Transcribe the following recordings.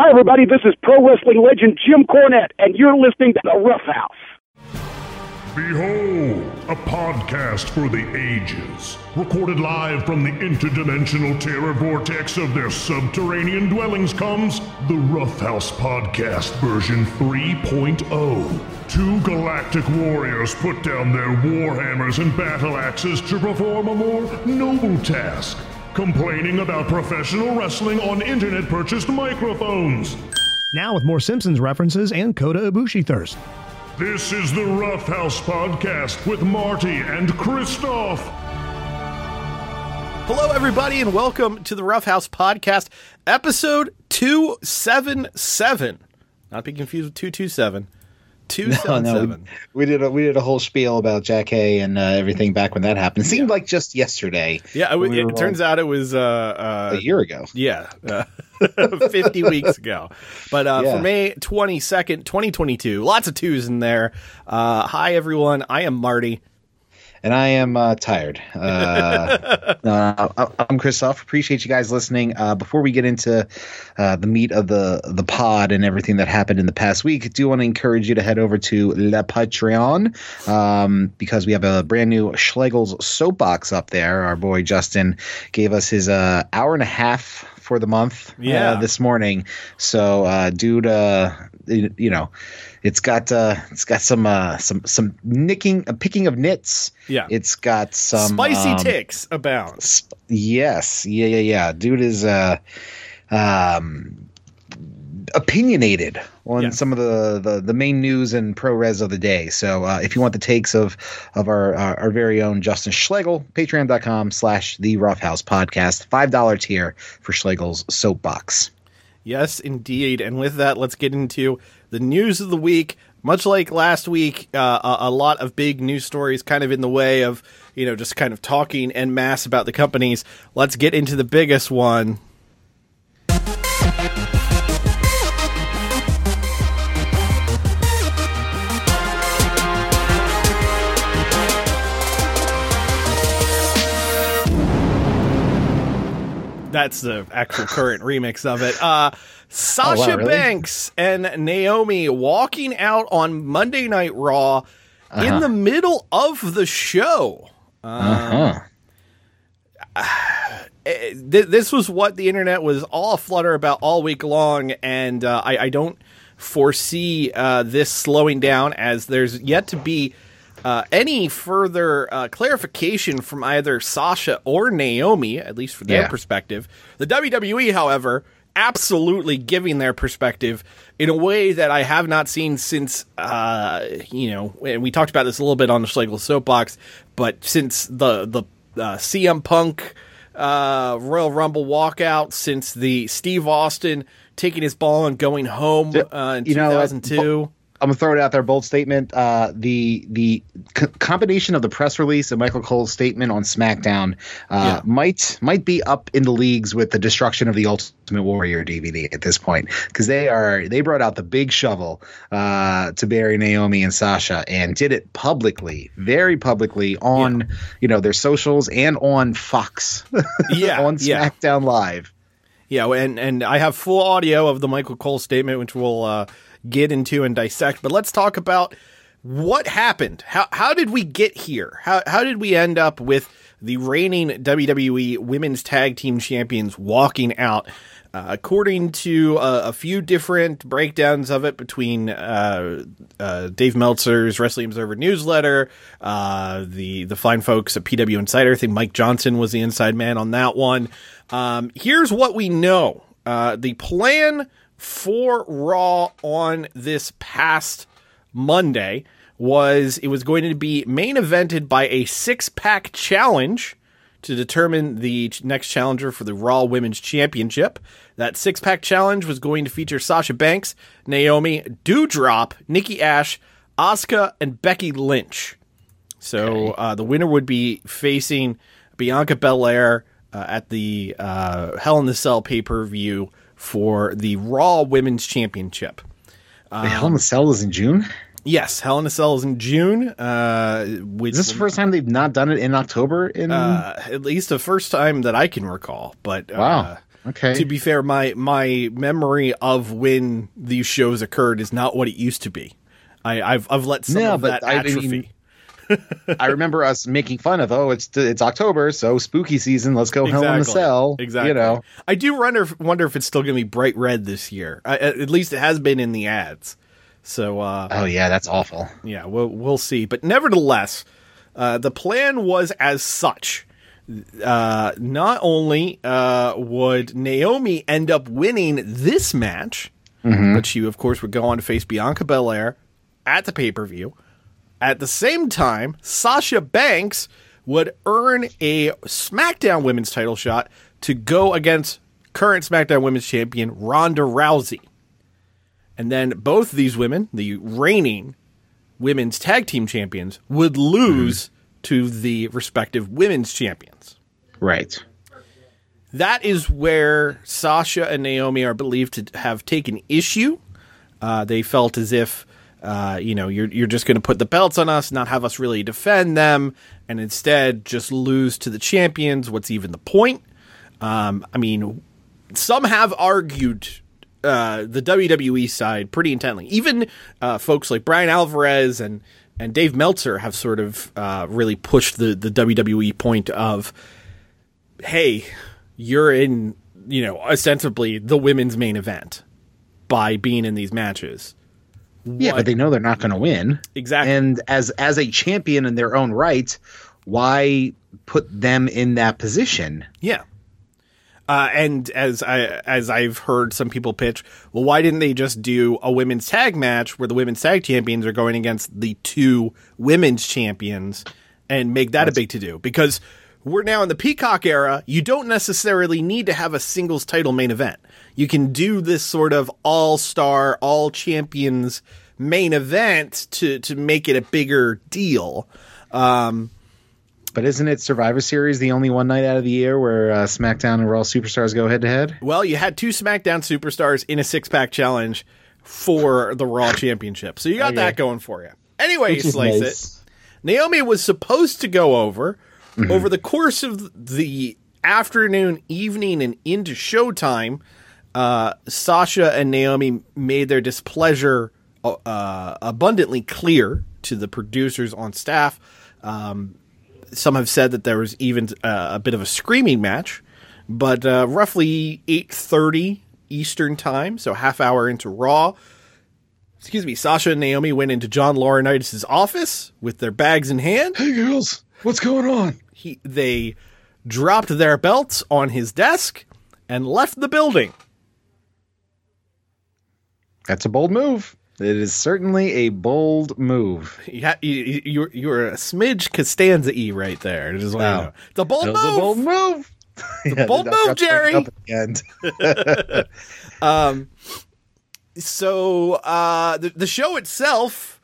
Hi, everybody. This is pro wrestling legend Jim Cornette, and you're listening to The Rough House. Behold, a podcast for the ages. Recorded live from the interdimensional terror vortex of their subterranean dwellings comes the Rough House Podcast version 3.0. Two galactic warriors put down their warhammers and battle axes to perform a more noble task complaining about professional wrestling on internet purchased microphones. Now with more Simpsons references and Kota Ibushi thirst. This is the Rough House Podcast with Marty and Christoph. Hello, everybody, and welcome to the Rough House Podcast, episode 277. Not be confused with 227. Two seven no, seven. We, we did a we did a whole spiel about Jack Hay and uh, everything back when that happened. It seemed like just yesterday. Yeah, it, We it turns out it was uh, a uh year ago. yeah, uh, 50 weeks ago. But uh, Yeah. for May 22nd, 2022, lots of twos in there. Uh, hi, everyone. I am Marty. And I am uh, tired. Uh, uh, I'm Christoph. Appreciate you guys listening. Uh, before we get into uh, the meat of the the pod and everything that happened in the past week, I do want to encourage you to head over to Le Patreon um, because we have a brand new Schlegel's soapbox up there. Our boy Justin gave us his uh, hour and a half for the month Yeah. this morning. So, uh, dude, you know, it's got uh, it's got some uh, some some nicking, uh, picking of nits. Yeah. It's got some Spicy um, takes abound. sp- yes, yeah, yeah, yeah. Dude is uh, um, opinionated on Yeah. some of the, the the main news and pro res of the day. So uh, if you want the takes of of our our, our very own Justin Schlegel, patreon.com slash the Rough House Podcast, five dollar tier for Schlegel's soapbox. Yes, indeed. And with that, let's get into the news of the week. Much like last week, uh, a, lot of big news stories kind of in the way of, you know, just kind of talking en masse about the companies. Let's get into the biggest one. That's the actual current remix of it. Uh, Sasha really? Banks and Naomi walking out on Monday Night Raw in the middle of the show. Uh-huh. Eh, th- this was what the internet was all aflutter about all week long, and uh, I, I don't foresee uh, this slowing down as there's yet to be uh, any further uh, clarification from either Sasha or Naomi, at least from their Yeah. perspective. The WWE, however, absolutely giving their perspective in a way that I have not seen since, uh, you know, and we talked about this a little bit on the Schlegel soapbox, but since the the uh, CM Punk uh, Royal Rumble walkout, since the Steve Austin taking his ball and going home uh, in You know, uh, 2002. I'm gonna throw it out there. Bold statement. Uh, the the co- combination of the press release and Michael Cole's statement on SmackDown uh, Yeah. might might be up in the leagues with the destruction of the Ultimate Warrior DVD at this point because they are they brought out the big shovel uh, to bury Naomi and Sasha and did it publicly, very publicly on you know their socials and on Fox, Yeah, on yeah. SmackDown Live. Yeah, and and I have full audio of the Michael Cole statement, which we'll uh, get into and dissect. But let's talk about what happened. How how did we get here? How how did we end up with the reigning WWE Women's Tag Team Champions walking out? Uh, according to uh, a few different breakdowns of it between uh, uh, Dave Meltzer's Wrestling Observer newsletter, uh, the the fine folks at PW Insider, I think Mike Johnson was the inside man on that one. Um, here's what we know: uh, the plan for Raw on this past Monday was it was going to be main evented by a six pack challenge to determine the next challenger for the Raw Women's Championship. That six pack challenge was going to feature Sasha Banks, Naomi, Doudrop, Nikki Ash, Asuka, and Becky Lynch. So uh, the winner would be facing Bianca Belair uh, at the uh, Hell in the Cell pay per view for the Raw Women's Championship. the Hell in the Cell is in June. Yes, Hell in a Cell is in June. Uh, which Is this the first time they've not done it in October? In uh, at least the first time that I can recall. But uh, Wow. Okay. To be fair, my my memory of when these shows occurred is not what it used to be. I, I've I've let some No, of but that I atrophy. mean, I remember us making fun of, oh, it's it's October, so spooky season. Let's go home in the cell. Exactly. You know, I do wonder if, wonder if it's still going to be bright red this year. I, at least it has been in the ads. So uh, oh yeah, that's awful. yeah, we'll we'll see. But nevertheless, uh, the plan was as such. Uh, not only uh, would Naomi end up winning this match, but she of course would go on to face Bianca Belair at the pay per view. At the same time, Sasha Banks would earn a SmackDown Women's title shot to go against current SmackDown Women's Champion Ronda Rousey. And then both these women, the reigning women's tag team champions, would lose to the respective women's champions. Right. That is where Sasha and Naomi are believed to have taken issue. Uh, they felt as if, uh, you know, you're you're just going to put the belts on us, not have us really defend them, and instead just lose to the champions. What's even the point? Um, I mean, some have argued uh, the WWE side pretty intently. Even uh, folks like Bryan Alvarez and and Dave Meltzer have sort of uh, really pushed the the WWE point of, hey, you're in, you know, ostensibly the women's main event by being in these matches. Yeah, but they know they're not going to win. Exactly. And as as a champion in their own right, why put them in that position? Yeah. Uh, and as I as I've heard some people pitch, well, why didn't they just do a women's tag match where the women's tag champions are going against the two women's champions and make that a big to do? Because we're now in the Peacock era. You don't necessarily need to have a singles title main event. You can do this sort of all star, all champions main event to to make it a bigger deal. Um, But isn't it Survivor Series the only one night out of the year where uh, SmackDown and Raw Superstars go head to head? Well, you had two SmackDown superstars in a six pack challenge for the Raw Championship. So you got Okay. that going for you. Anyway, you slice it. Naomi was supposed to go over over the course of the afternoon, evening, and into showtime. Uh, Sasha and Naomi made their displeasure uh, uh, abundantly clear to the producers on staff. Um, some have said that there was even uh, a bit of a screaming match, but uh, roughly eight thirty Eastern time, so half hour into Raw. Excuse me, Sasha and Naomi went into John Laurinaitis' office with their bags in hand. Hey girls, what's going on? He, they dropped their belts on his desk and left the building. That's a bold move. It is certainly a bold move. You, ha- you, you, you were a smidge Costanza E right there. Let you Wow. It's a bold move. a bold move. Yeah, bold move, Jerry. up at the end. so uh, the the show itself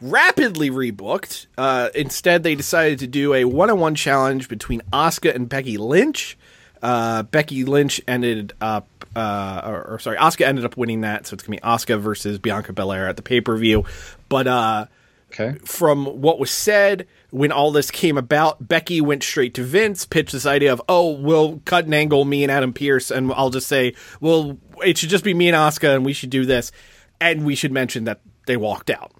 rapidly rebooked. Uh, instead, they decided to do a one on one challenge between Asuka and Becky Lynch. Uh, Becky Lynch ended up, uh, or, or sorry, Asuka ended up winning that, so it's gonna be Asuka versus Bianca Belair at the pay per view. But uh, Okay. from what was said when all this came about, Becky went straight to Vince, pitched this idea of, oh, we'll cut an angle, me and Adam Pearce, and I'll just say, well, it should just be me and Asuka, and we should do this. And we should mention that they walked out.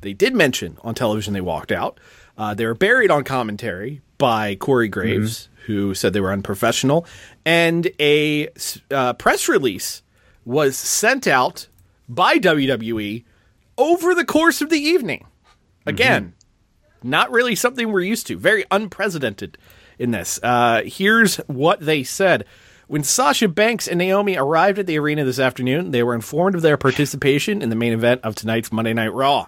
They did mention on television they walked out. Uh, they were buried on commentary by Corey Graves, who said they were unprofessional, and a uh, press release was sent out by WWE over the course of the evening. Again, not really something we're used to. Very unprecedented in this. Uh, here's what they said. When Sasha Banks and Naomi arrived at the arena this afternoon, they were informed of their participation in the main event of tonight's Monday Night Raw.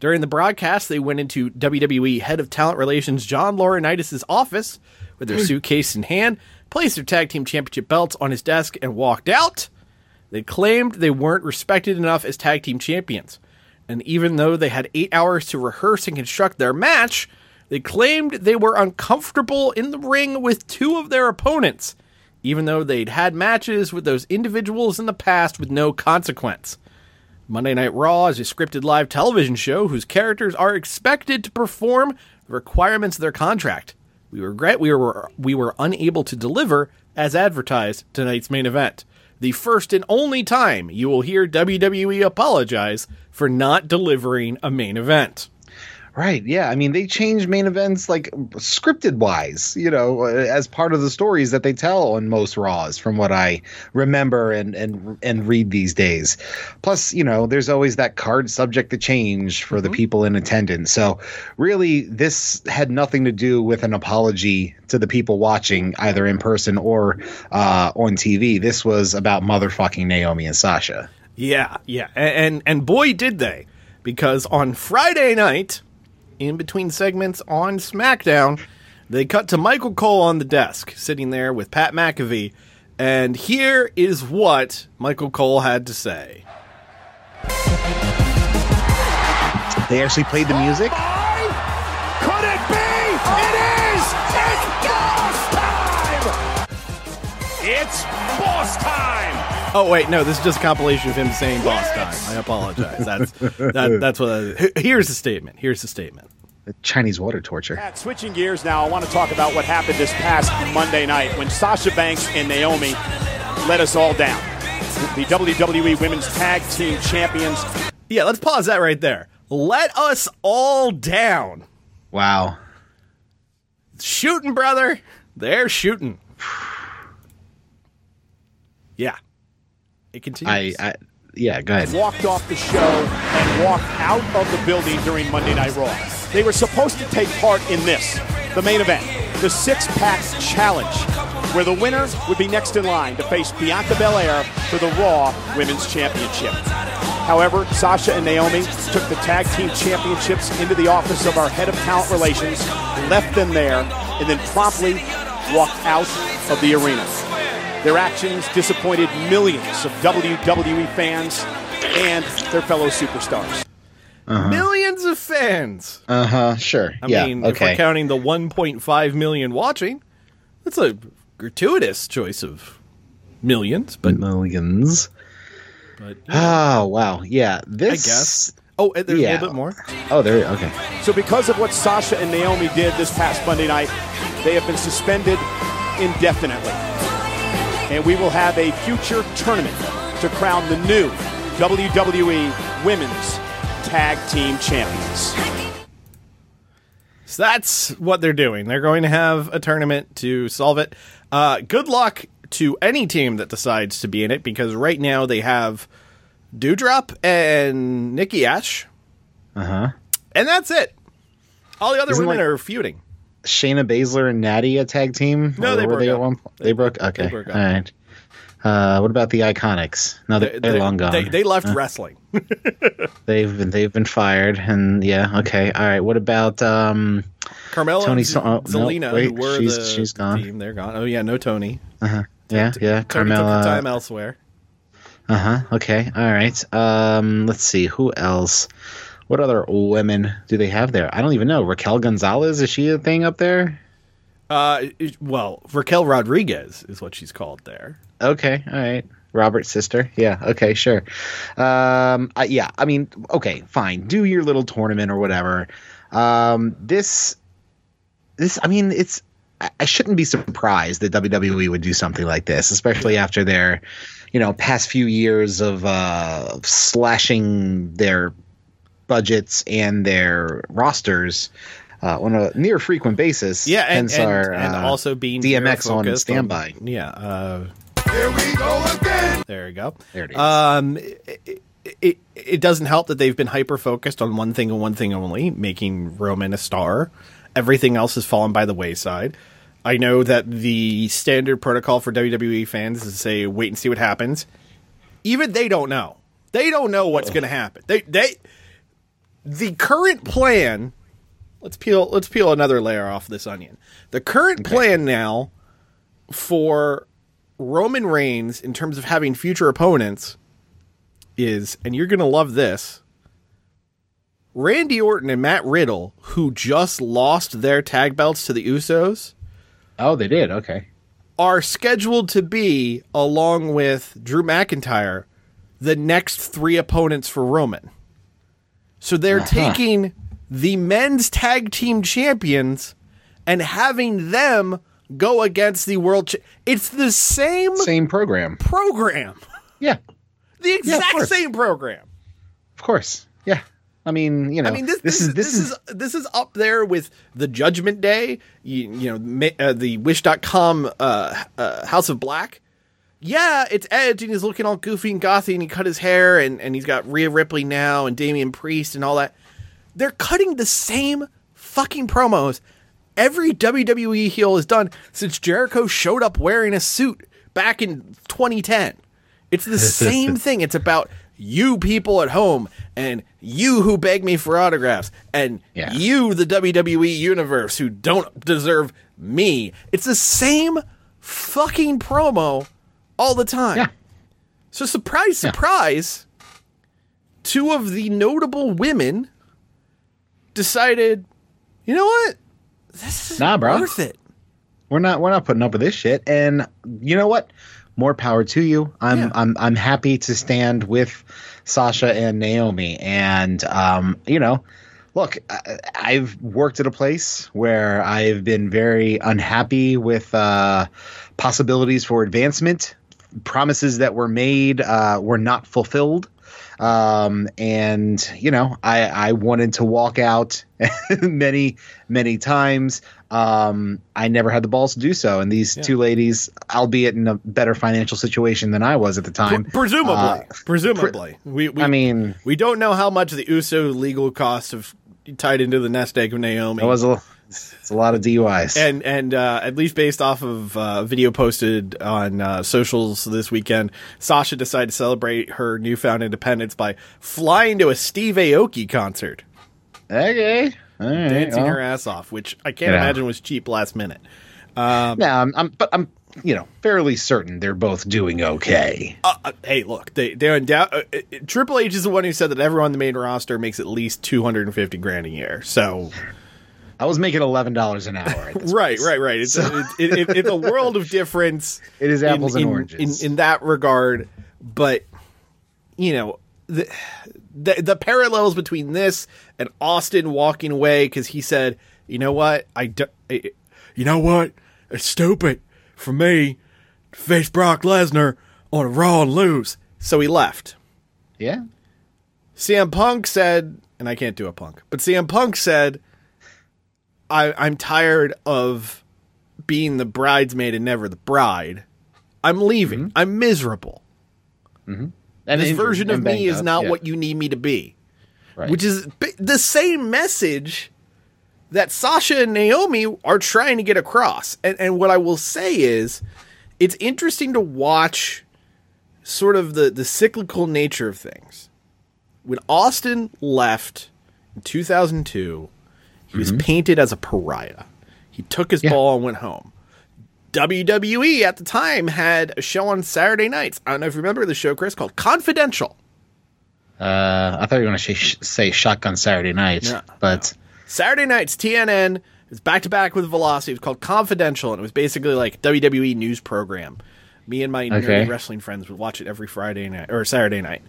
During the broadcast, they went into WWE Head of Talent Relations John Laurinaitis' office with their suitcase in hand, placed their tag team championship belts on his desk, and walked out. They claimed they weren't respected enough as tag team champions. And even though they had eight hours to rehearse and construct their match, they claimed they were uncomfortable in the ring with two of their opponents, even though they'd had matches with those individuals in the past with no consequence. Monday Night Raw is a scripted live television show whose characters are expected to perform the requirements of their contract. We regret we were we were unable to deliver as advertised, tonight's main event. The first and only time you will hear WWE apologize for not delivering a main event. Right. Yeah. I mean, they change main events like scripted wise, you know, as part of the stories that they tell on most Raws, from what I remember and and and read these days. Plus, you know, there's always that card subject to change for the people in attendance. So, really, this had nothing to do with an apology to the people watching, either in person or uh, on TV. This was about motherfucking Naomi and Sasha. Yeah, yeah, A- and and boy did they, because on Friday night, in between segments on SmackDown, they cut to Michael Cole on the desk, sitting there with Pat McAfee, and here is what Michael Cole had to say. They actually played the music. Oh wait, no, this is just a compilation of him saying "boss time." I apologize. That's that, that's what. I, here's the statement. Here's the statement. Chinese water torture. Pat, switching gears now, I want to talk about what happened this past Monday night when Sasha Banks and Naomi let us all down. The WWE Women's Tag Team Champions Yeah, let's pause that right there. Let us all down. Wow. Shooting, brother. They're shooting. Yeah. It I, continues. I yeah, go ahead. walked off the show and walked out of the building during Monday Night Raw. They were supposed to take part in this, the main event, the Six Pack Challenge, where the winner would be next in line to face Bianca Belair for the Raw Women's Championship. However, Sasha and Naomi took the tag team championships into the office of our head of talent relations, left them there, and then promptly walked out of the arena. Their actions disappointed millions of WWE fans and their fellow superstars. Millions of fans. Uh huh. Sure. I yeah. mean, if okay. we're counting the 1.5 million watching, that's a gratuitous choice of millions, but, Millions. but Oh wow. Yeah. This I guess. Oh, and there's a little bit more. Oh, there. Okay. So, because of what Sasha and Naomi did this past Monday night, they have been suspended indefinitely. And we will have a future tournament to crown the new WWE Women's Tag Team Champions. So that's what they're doing. They're going to have a tournament to solve it. Uh, good luck to any team that decides to be in it because right now they have Doudrop and Nikki Ash, Uh huh. and that's it. All the other Isn't women like- are feuding. Shayna Baszler and Natty a tag team? No, Or they were broke they up. at one point? They, broke. Okay. broke up. All right. Uh, what about the Iconics? No, they're, they're long gone. They, they left wrestling. They've been they've been fired, and yeah, okay, all right. What about um? Carmella Toni and Sto- oh, no, Zelina, wait, who were she's- the she's gone. team, they're gone. Oh yeah, no Toni. Uh-huh. Yeah, yeah, Toni took Carmella. the time elsewhere. Uh huh. Okay. All right. Um. Let's see. Who else? What other women do they have there? I don't even know. Raquel Gonzalez is she a thing up there? Uh, well, Raquel Rodriguez is what she's called there. Okay. All right. Robert's sister. Yeah. Okay. Sure. Um. I, yeah. I mean. Okay. Fine. Do your little tournament or whatever. Um. This. This. I mean. It's. I- I shouldn't be surprised that WWE would do something like this, especially after their, you know, past few years of uh, slashing their budgets and their rosters uh, on a near frequent basis. Yeah, and and, our, and uh, also being DMX on focused standby. yeah. Uh, Here we go again. there you go. There it is. Um, it, it it doesn't help that they've been hyper focused on one thing and one thing only, making Roman a star. Everything else has fallen by the wayside. I know that the standard protocol for WWE fans is to say, "Wait and see what happens." Even they don't know. They don't know what's going to happen. They they the current plan. Let's peel let's peel another layer off this onion. The current plan now for Roman Reigns in terms of having future opponents is, and you're going to love this. Randy Orton and Matt Riddle, who just lost their tag belts to the Usos, oh, they did. Okay. are scheduled to be, along with Drew McIntyre, the next three opponents for Roman. So they're taking the men's tag team champions and having them go against the world. Cha- it's the same Same program. program, Yeah, the exact course. same program. of course. Yeah. I mean, you know, I mean, this, this, is this, is, this is up there with the Judgment Day. You, you know, ma- uh, the Wish.com uh, uh, House of Black. Yeah, it's Edge, and he's looking all goofy and gothy, and he cut his hair, and, and he's got Rhea Ripley now, and Damian Priest, and all that. They're cutting the same fucking promos every WWE heel has done since Jericho showed up wearing a suit back in 2010. It's the same thing. It's about you people at home and you who beg me for autographs and Yeah. you, the WWE universe, who don't deserve me. It's the same fucking promo all the time. Yeah. So, surprise, surprise, two of the notable women decided, you know what? This is Nah, bro. worth it. we're not we're not putting up with this shit. And you know what? More power to you. I'm Yeah. I'm I'm happy to stand with Sasha and Naomi. And um, you know, look, I've worked at a place where I've been very unhappy with uh, possibilities for advancement. Promises that were made uh, were not fulfilled. Um, and you know, I, I wanted to walk out many, many times. Um, I never had the balls to do so. And these two ladies, albeit in a better financial situation than I was at the time, Presumably, uh, presumably, we, we I mean, we don't know how much the Uso legal costs have tied into the nest egg of Naomi. it was a, it's a lot of DUIs. and and uh, at least based off of uh, video posted on uh, socials this weekend, Sasha decided to celebrate her newfound independence by flying to a Steve Aoki concert, okay. All right, dancing well. her ass off, which I can't Yeah. imagine was cheap last minute. No, I'm, I'm, but I'm, you know, fairly certain they're both doing okay. Uh, uh, hey, look, they they're in doubt. Uh, uh, Triple H is the one who said that everyone on the main roster makes at least two hundred and fifty grand a year. So I was making eleven dollars an hour. Right, right, right. It's a, it, it, it's a world of difference. It is apples in, and in- oranges. in, in that regard. But you know the, the the parallels between this and Austin walking away because he said, "You know what? I do, I- you know what? It's stupid for me to face Brock Lesnar on a Raw and lose." So he left. Yeah. CM Punk said, and I can't do a punk, but CM Punk said, I, I'm tired of being the bridesmaid and never the bride. I'm leaving. Mm-hmm. I'm miserable. Mm-hmm. And This injured version of and me banged is up, not yeah. what you need me to be. Right. Which is the same message that Sasha and Naomi are trying to get across. And, and what I will say is, it's interesting to watch sort of the, the cyclical nature of things. When Austin left in 2002, he was painted as a pariah. He took his Yeah. ball and went home. WWE at the time had a show on Saturday nights. I don't know if you remember the show, Chris, called Confidential. Uh, I thought you were going to sh- say Shotgun Saturday Night, No, but Saturday nights, TNN. Was back to back with Velocity. It was called Confidential, and it was basically like WWE news program. Me and my nerdy Okay. wrestling friends would watch it every Friday night or Saturday night.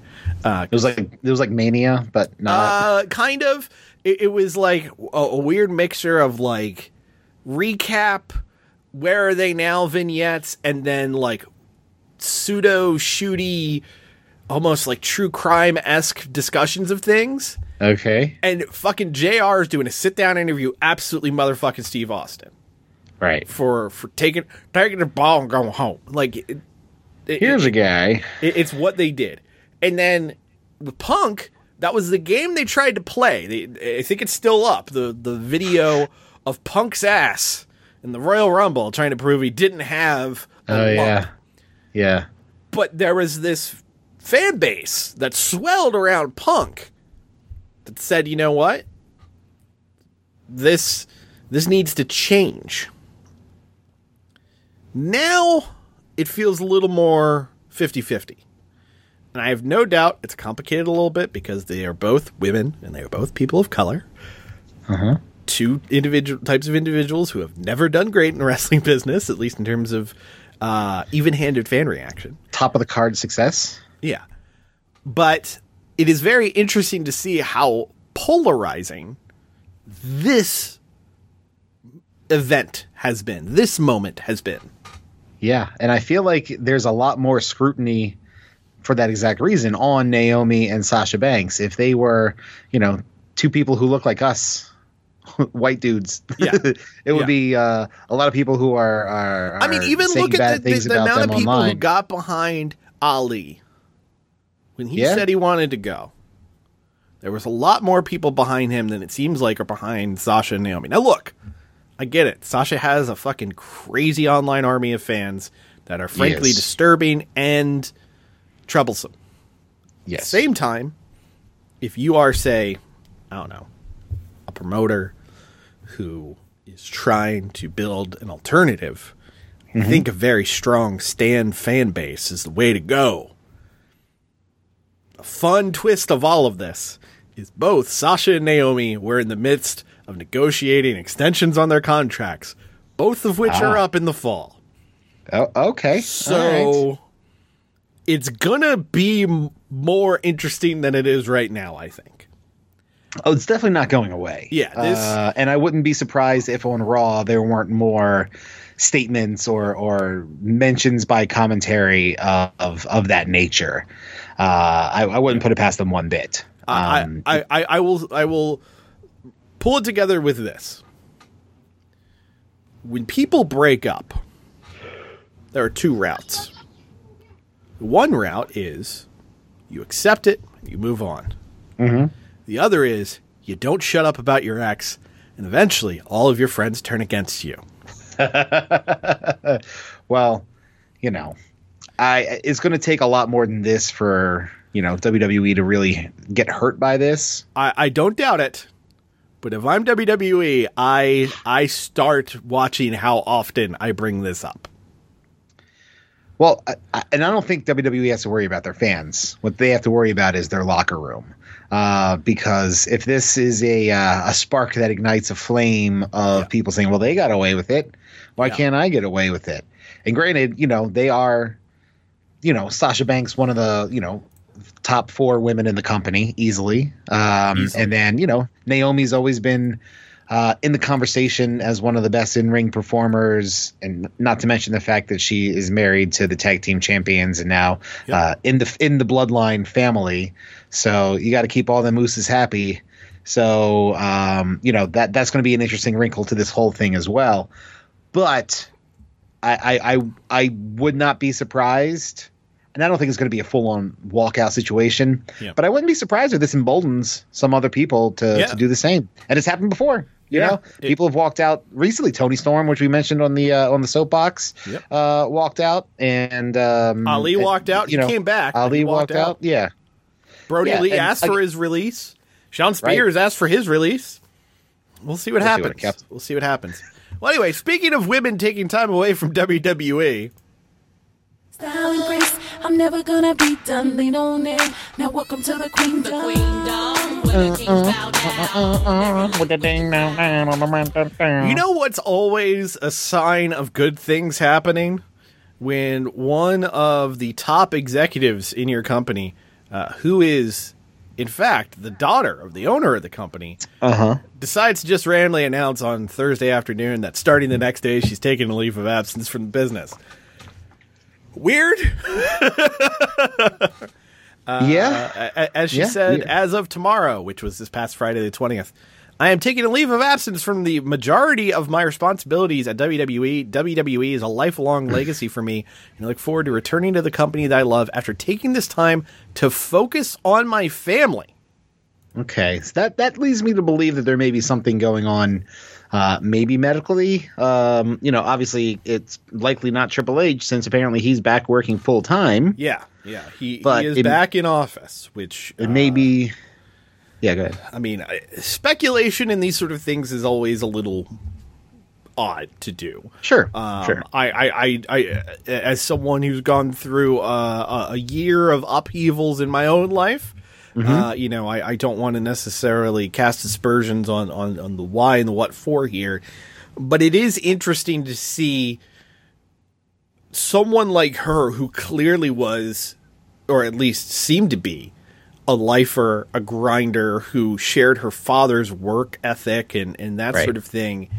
Uh, it was like it was like Mania, but not. uh, kind of. It, it was like a, a weird mixture of like recap, where are they now vignettes, and then like pseudo shooty, almost like true crime esque discussions of things. okay, And fucking JR is doing a sit down interview, absolutely motherfucking Steve Austin right. for for taking taking the ball and going home. Like it, it- Here's it- a guy. it- it's what they did. And then with Punk, that was the game they tried to play. They, I think it's still up. The the video of Punk's ass in the Royal Rumble trying to prove he didn't have a Oh lump. yeah, yeah. But there was this fan base that swelled around Punk that said, "You know what? This this needs to change." Now it feels a little more 50-50. And I have no doubt it's complicated a little bit because they are both women and they are both people of color. Two individual types of individuals who have never done great in the wrestling business, at least in terms of uh, even-handed fan reaction. Top of the card success. Yeah. But it is very interesting to see how polarizing this event has been. This moment has been. Yeah, and I feel like there's a lot more scrutiny for that exact reason on Naomi and Sasha Banks. If they were, you know, two people who look like us, white dudes, Yeah. it would Yeah. be uh, a lot of people who are. are, I mean, even look at the, the, the amount of people who got behind Ali when he Yeah. said he wanted to go. There was a lot more people behind him than it seems like are behind Sasha and Naomi. Now, look, I get it. Sasha has a fucking crazy online army of fans that are frankly Yes. disturbing and troublesome. yes, Same time, if you are, say, I don't know, a promoter who is trying to build an alternative, I mm-hmm. think a very strong stand fan base is the way to go. A fun twist of all of this is both Sasha and Naomi were in the midst of negotiating extensions on their contracts, both of which ah. are up in the fall. Oh, okay. So. It's gonna be more interesting than it is right now. I think. Oh, it's definitely not going away. Yeah, this- uh, and I wouldn't be surprised if on Raw there weren't more statements or or mentions by commentary of of that nature. Uh, I, I wouldn't put it past them one bit. Um, I, I, I, I will I will pull it together with this. When people break up, there are two routes. One route is you accept it, you move on. Mm-hmm. The other is you don't shut up about your ex, and eventually all of your friends turn against you. well, you know, I it's going to take a lot more than this for you know WWE to really get hurt by this. I, I don't doubt it. But if I'm WWE, I I start watching how often I bring this up. Well, I, I, and I don't think WWE has to worry about their fans. What they have to worry about is their locker room. Uh, because if this is a uh, a spark that ignites a flame of people saying, "Well, they got away with it, why Yeah. can't I get away with it?" And granted, you know they are, you know, Sasha Banks, one of the you know top four women in the company easily. Um, Easily. And then you know Naomi's always been uh, in the conversation as one of the best in ring performers, and not to mention the fact that she is married to the tag team champions and now Yep. uh, in the in the bloodline family. So you got to keep all the mooses happy. So um, you know that that's going to be an interesting wrinkle to this whole thing as well. But I I I, I would not be surprised. And I don't think it's going to be a full-on walkout situation, Yeah. but I wouldn't be surprised if this emboldens some other people to, Yeah. to do the same. And it's happened before. You Yeah. know, It- people have walked out recently. Toni Storm, which we mentioned on the uh, on the soapbox, Yep. uh, walked out, and um, Ali walked out. You he know, came back. Ali He walked, out. Yeah, Brodie Yeah, Lee and asked I- for his release. Shawn Spears asked for his release. We'll see what We'll see what happens. we'll see what happens. Well, anyway, speaking of women taking time away from WWE, Style and grace, I'm never gonna be done. Lean on in. Now welcome to the queendom. you know what's always a sign of good things happening when one of the top executives in your company, uh, who is in fact the daughter of the owner of the company, uh huh. decides to just randomly announce on Thursday afternoon that starting the next day she's taking a leave of absence from the business. Weird. Uh, yeah, A- a- As she Yeah, said, weird. as of tomorrow, which was this past Friday the 20th, I am taking a leave of absence from the majority of my responsibilities at. WWE. WWE is a lifelong legacy for me, and I look forward to returning to the company that I love after taking this time to focus on my family. Okay, so that that leads me to believe that there may be something going on, uh, maybe medically. Um, you know, obviously it's likely not Triple H since apparently he's back working full time. Yeah, yeah. He, But he is it- back in office, which It may be. Yeah, go ahead. I mean, I- speculation in these sort of things is always a little odd to do. Sure, Um, sure. I, I, I, I, as someone who's gone through uh, a year of upheavals in my own life, Mm-hmm. uh, you know, I, I don't want to necessarily cast aspersions on, on, on the why and the what for here, but it is interesting to see someone like her who clearly was, or at least seemed to be, a lifer, a grinder who shared her father's work ethic and, and that Right. sort of thing,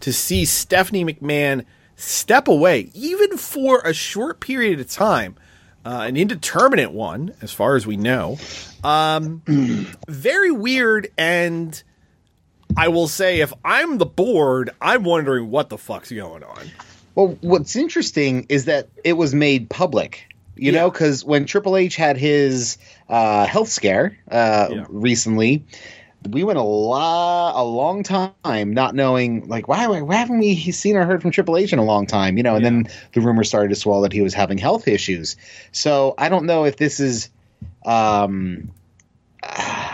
to see Stephanie McMahon step away, even for a short period of time, uh, an indeterminate one, as far as we know. Um, very weird, and I will say, if I'm the board, I'm wondering what the fuck's going on. Well, what's interesting is that it was made public. You know, because when Triple H had his uh, health scare uh, Yeah. recently, we went a lot, a long time not knowing, like, why, why haven't we seen or heard from Triple H in a long time? You know, and then the rumors started to swell that he was having health issues. So I don't know if this is, um,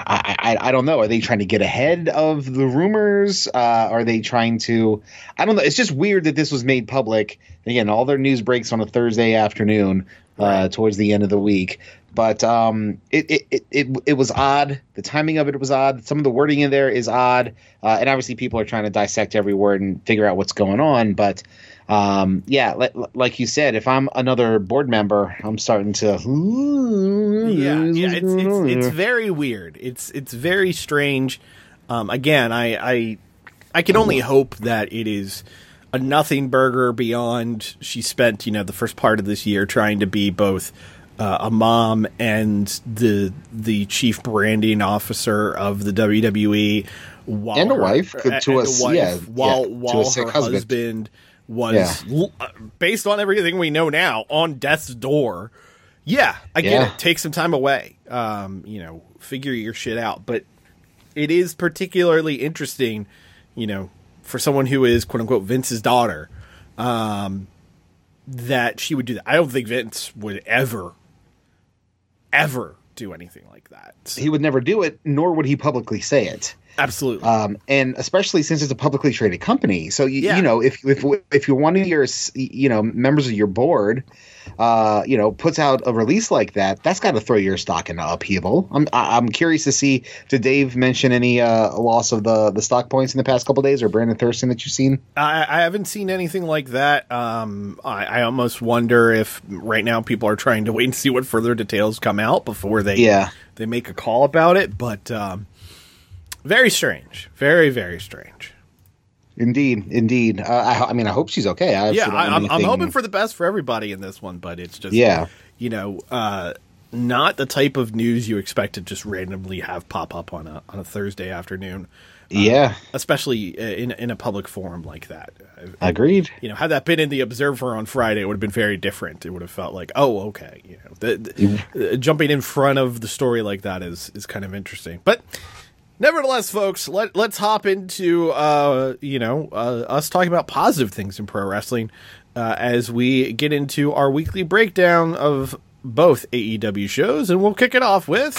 I, I, I don't know. Are they trying to get ahead of the rumors? Uh, are they trying to? I don't know. It's just weird that this was made public. Again, all their news breaks on a Thursday afternoon uh, towards the end of the week. But um, it, it, it, it, it was odd. The timing of it was odd. Some of the wording in there is odd. Uh, and obviously, people are trying to dissect every word and figure out what's going on. But um, yeah, like, like you said, if I'm another board member, I'm starting to. yeah, yeah, it's it's, it's very weird. It's it's very strange. Um, again, I, I I can only hope that it is a nothing burger beyond. She spent you know the first part of this year trying to be both uh, a mom and the the chief branding officer of the WWE, while And a her- wife, to a- wife, yeah, while yeah, while her husband. husband was Yeah. uh, based on everything we know now on death's door. Yeah, I get Yeah. it. Take some time away. Um, you know, figure your shit out. But it is particularly interesting, you know, for someone who is quote unquote Vince's daughter, um, that she would do that. I don't think Vince would ever, ever do anything like that. he would never do it, nor would he publicly say it. Absolutely. Um, and especially since it's a publicly traded company, so you, Yeah. you know if if if you're one of your you know members of your board, uh, you know puts out a release like that, that's got to throw your stock into upheaval. I'm I'm curious to see. Did Dave mention any uh, loss of the the stock points in the past couple days, or Brandon Thurston that you've seen? I, I haven't seen anything like that. Um, I, I almost wonder if right now people are trying to wait and see what further details come out before they Yeah. they make a call about it. But um, very strange, very very strange. Indeed, indeed. Uh, I, I mean, I hope she's okay. I yeah, I, I'm, I'm hoping for the best for everybody in this one, but it's just Yeah. you know, uh, not the type of news you expect to just randomly have pop up on a on a Thursday afternoon, Yeah, especially uh, in in a public forum like that. Uh, agreed. you know, had that been in the Observer on Friday, it would have been very different. It would have felt like, oh, okay, you know, the, the, uh, jumping in front of the story like that is is kind of interesting. But nevertheless, folks, let let's hop into uh, you know uh, us talking about positive things in pro wrestling uh, as we get into our weekly breakdown of both AEW shows, and we'll kick it off with.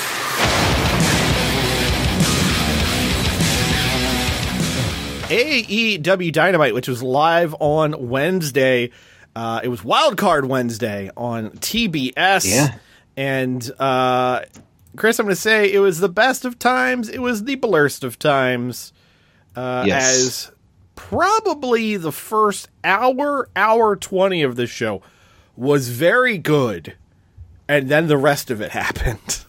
AEW Dynamite, which was live on Wednesday. Uh, it was Wild Card Wednesday on TBS. Yeah. And uh, Chris, I'm going to say it was the best of times. It was the blurst of times. Uh, Yes. As probably the first hour, hour 20 of the show was very good. And then the rest of it happened.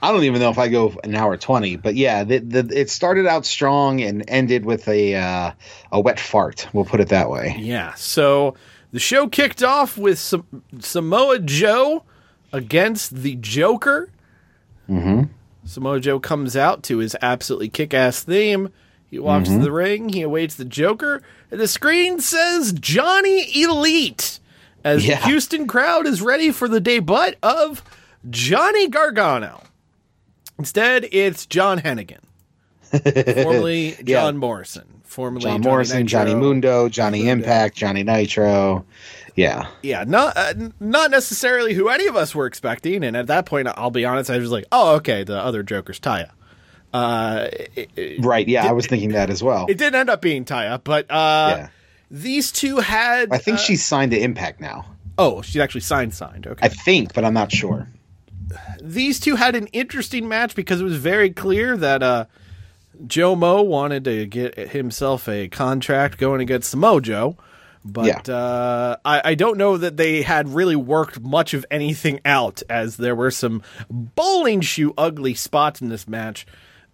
I don't even know if I go an hour twenty, but yeah, the, the, it started out strong and ended with a uh, a wet fart. We'll put it that way. Yeah. So the show kicked off with Sam- Samoa Joe against the Joker. Mm-hmm. Samoa Joe comes out to his absolutely kick ass theme. He walks to the ring. He awaits the Joker. And the screen says Johnny Elite as Yeah. the Houston crowd is ready for the debut of Johnny Gargano. Instead, it's John Hennigan, formerly Yeah. John Morrison, formerly John Johnny Morrison, Johnny Mundo, Johnny Impact, Johnny Nitro. Yeah, yeah, not uh, not necessarily who any of us were expecting. And at that point, I'll be honest, I was like, oh, okay, the other Joker's Taya. Uh, it, it, right. Yeah, I was thinking that as well. it did end up being Taya, but uh, Yeah. these two had. I think uh, she's signed to Impact now. Oh, she's actually signed. Signed. Okay. I think, but I'm not sure. these two had an interesting match because it was very clear that uh, Joe Mo wanted to get himself a contract going against Samoa Joe. But Yeah. uh, I, I don't know that they had really worked much of anything out, as there were some bowling shoe ugly spots in this match.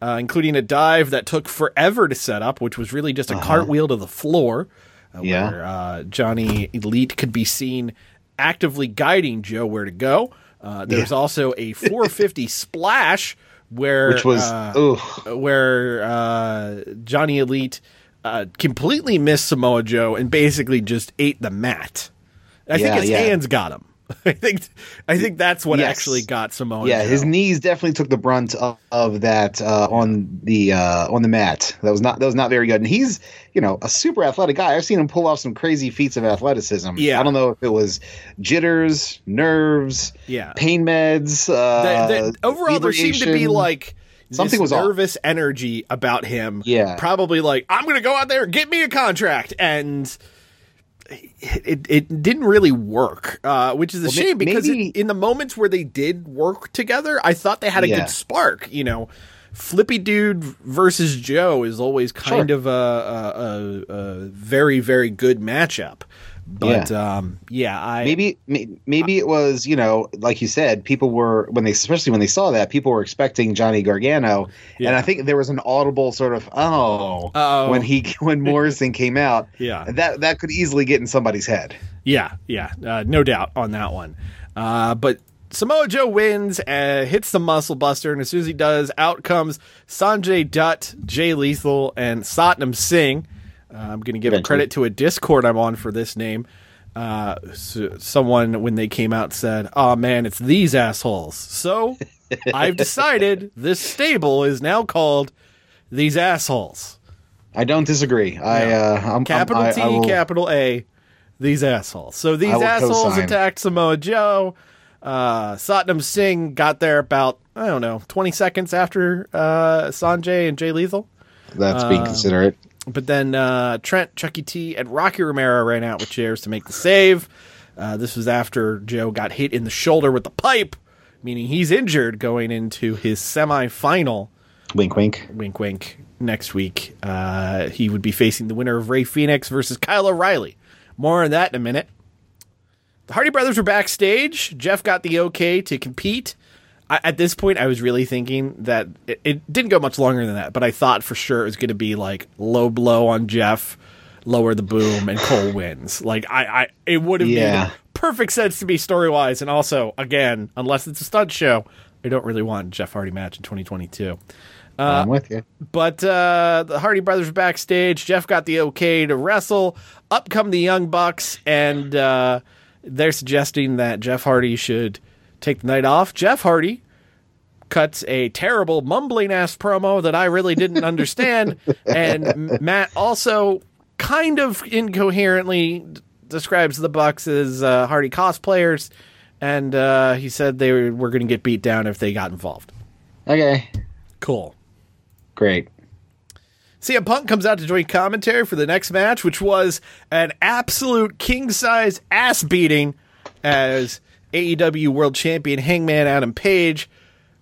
uh, including a dive that took forever to set up, which was really just a cartwheel to the floor. Uh, Yeah. Where uh, Johnny Elite could be seen actively guiding Joe where to go. Uh, there's also a 450 splash where Which was uh, where uh, Johnny Elite uh, completely missed Samoa Joe and basically just ate the mat. I Yeah, think his yeah. hands got him. I think I think that's what Yes. actually got Samoa. Joe. Yeah, Joe. his knees definitely took the brunt of, of that uh, on the uh, on the mat. That was not that was not very good. And he's you know a super athletic guy. I've seen him pull off some crazy feats of athleticism. Yeah. I don't know if it was jitters, nerves, Yeah. pain meds. Uh, The- the- overall, there seemed to be like Something was off. nervous energy about him. Yeah. probably like I'm going to go out there and get me a contract, and it it didn't really work, uh, which is a Well, shame because it, in the moments where they did work together, I thought they had a Yeah. good spark. You know. Flippy Dude versus Joe is always kind Sure. of a, a, a, a very, very good matchup. But yeah, um, yeah I maybe may- maybe it was you know like you said people were when they especially when they saw that people were expecting Johnny Gargano Yeah. and I think there was an audible sort of oh Uh-oh. when he when Morrison came out Yeah. that that could easily get in somebody's head Yeah, yeah, uh, no doubt on that one. Uh, but Samoa Joe wins, uh, hits the muscle buster, and as soon as he does, out comes Sanjay Dutt, Jay Lethal, and Satnam Singh. Uh, I'm going to give a Eventually. credit to a Discord I'm on for this name. Uh, so someone, when they came out, said, Oh man, it's these assholes. So I've decided this stable is now called These Assholes. I don't disagree I uh I'm Capital I'm, I, T, I will- capital A, these assholes. So these assholes co-sign. attacked Samoa Joe. Uh, Satnam Singh got there about, I don't know, 20 seconds after uh, Sanjay and Jay Lethal. that's being considerate But then uh, Trent, Chucky T, and Rocky Romero ran out with chairs to make the save. Uh, this was after Joe got hit in the shoulder with the pipe, meaning he's injured going into his semifinal. Wink wink. Wink wink. Next week uh, he would be facing the winner of Rey Fenix versus kyle o'reilly. More on that in a minute. The hardy brothers were backstage. Jeff got the okay to compete I, at this point i was really thinking that it, it didn't go much longer than that but i thought for sure it was going to be like low blow on jeff lower the boom and cole wins like i, I it would have Yeah. made perfect sense to me story wise and also again unless it's a stunt show i don't really want jeff hardy match in 2022 I'm with you but uh, the Hardy brothers backstage. Jeff got the okay to wrestle. Up come the Young Bucks, and uh, they're suggesting that Jeff Hardy should take the night off. Jeff Hardy cuts a terrible mumbling ass promo that I really didn't understand, and Matt also kind of incoherently d- describes the Bucks as uh, Hardy cosplayers, and uh, he said they were, were going to get beat down if they got involved. okay Cool. great CM Punk comes out to join commentary for the next match, which was an absolute king size ass beating as AEW World Champion Hangman Adam Page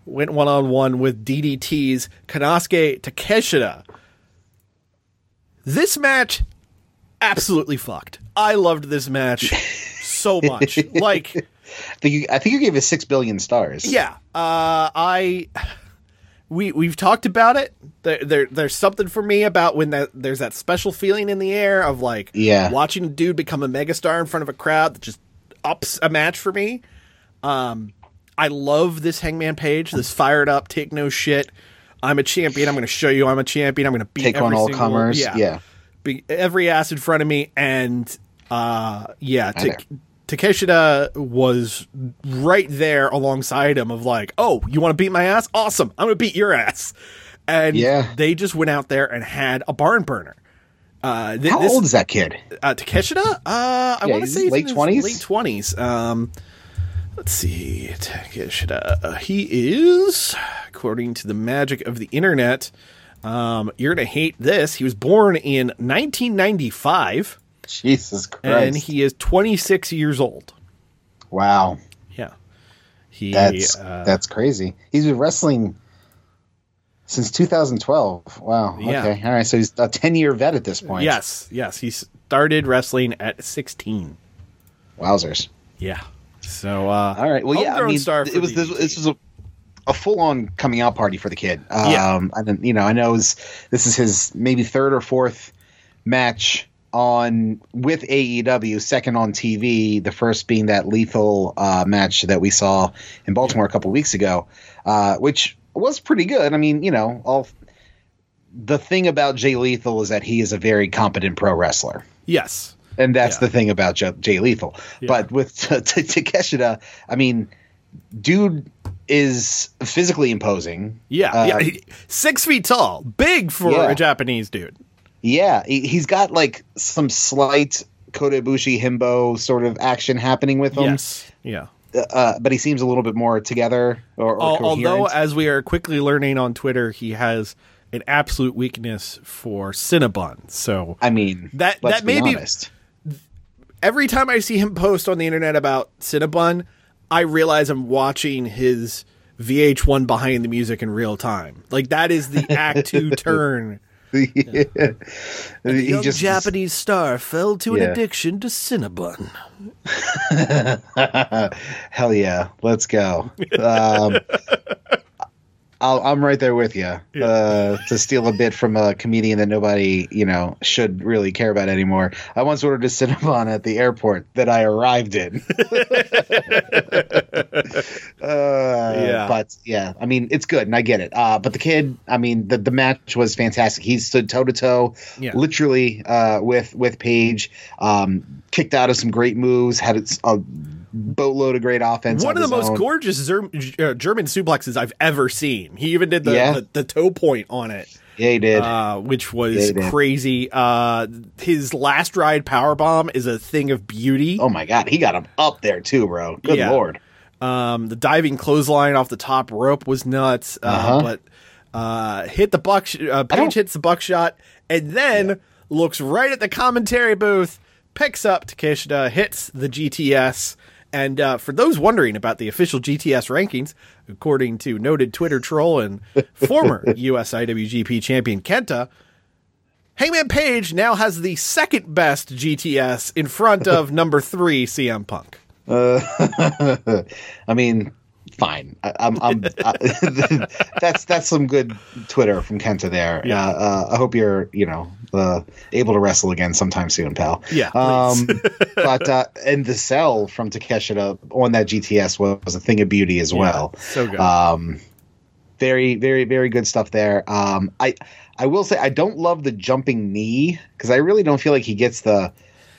went one on one with DDT's Konosuke Takeshita. This match absolutely fucked. I loved this match so much. like, I think you, I think you gave it six billion stars yeah, uh, I we we've talked about it. There, there there's something for me about when that there's that special feeling in the air of like Yeah. watching a dude become a megastar in front of a crowd that just ups a match for me. Um, I love this Hangman Page, this fired up, take no shit. I'm a champion. I'm going to show you I'm a champion. I'm going to beat take on every all single- comers Yeah, yeah be every ass in front of me and uh yeah know. Takeshita was right there alongside him of like oh you want to beat my ass awesome I'm gonna beat your ass and Yeah. they just went out there and had a barn burner uh th- how this, old is that kid uh, Takeshita uh I Yeah, want to say late 20s? late 20s um let's see Takeshita uh, he is according to the magic of the internet um, you're gonna hate this. He was born in 1995, jesus christ and he is 26 years old. wow Yeah, he. That's uh, that's crazy. He's been wrestling since 2012. Wow. Yeah. Okay. All right. So he's a 10 year vet at this point. yes, yes. He started wrestling at 16. Wowzers. Yeah. So, uh, All right. Well, yeah. I mean, it was this, this was a a full on coming out party for the kid. Yeah. Um, and then, you know, I know his, this is his maybe third or fourth match on with AEW, second on TV. The first being that lethal uh, match that we saw in Baltimore a couple weeks ago, uh, which was pretty good. I mean, you know, all the thing about Jay Lethal is that he is a very competent pro wrestler. Yes. And that's Yeah. the thing about Jay, Jay Lethal. But with T- T- Takeshita, I mean, dude is physically imposing. Yeah. Uh, yeah. He- Six feet tall, big for Yeah. a Japanese dude. Yeah, he, he's got like some slight Kota Ibushi himbo sort of action happening with him. Yes. Yeah. Uh, but he seems a little bit more together or, or. Although, as we are quickly learning on Twitter, he has an absolute weakness for Cinnabon. So I mean, That- that may be be- every time I see him post on the internet about Cinnabon, I realize I'm watching his VH1 behind the music in real time. Like that is the Act Two turn. he Young just Japanese star fell to an addiction to Cinnabon. Hell yeah, let's go. Um, I'll, I'm right there with you. Uh, to steal a bit from a comedian that nobody, you know, should really care about anymore. I once ordered a Cinnabon at the airport that I arrived in. uh, Yeah. but yeah, I mean, it's good, and I get it. Uh, but the kid, I mean, the the match was fantastic. He stood toe to toe, literally uh, with with Page. Um, kicked out of some great moves. Had a boatload of great offense. One on of the most own. gorgeous Zer- uh, German suplexes I've ever seen. He even did the, Yeah. the, the toe point on it. Yeah, he did. uh, which was did. crazy. Uh, his last ride power bomb is a thing of beauty. oh my god, he got him up there too, bro. Good Yeah. lord. Um, the diving clothesline off the top rope was nuts. Uh, Uh-huh. But uh, hit the buck. Uh, Page hits the buckshot, and then looks right at the commentary booth, picks up Takeshita, hits the GTS. And uh, for those wondering about the official GTS rankings, according to noted Twitter troll and former US IWGP champion Kenta, Hangman Page now has the second best GTS in front of number three CM Punk. I mean, fine. I, I'm, I'm I, that's that's some good Twitter from Kenta there. Yeah. Uh, uh, I hope you're you know uh, able to wrestle again sometime soon, pal. Yeah, Um, but uh, and the cell from Takeshita on that GTS was, was a thing of beauty as well. so good. Um, very, very, very good stuff there. Um, I, I will say I don't love the jumping knee because I really don't feel like he gets the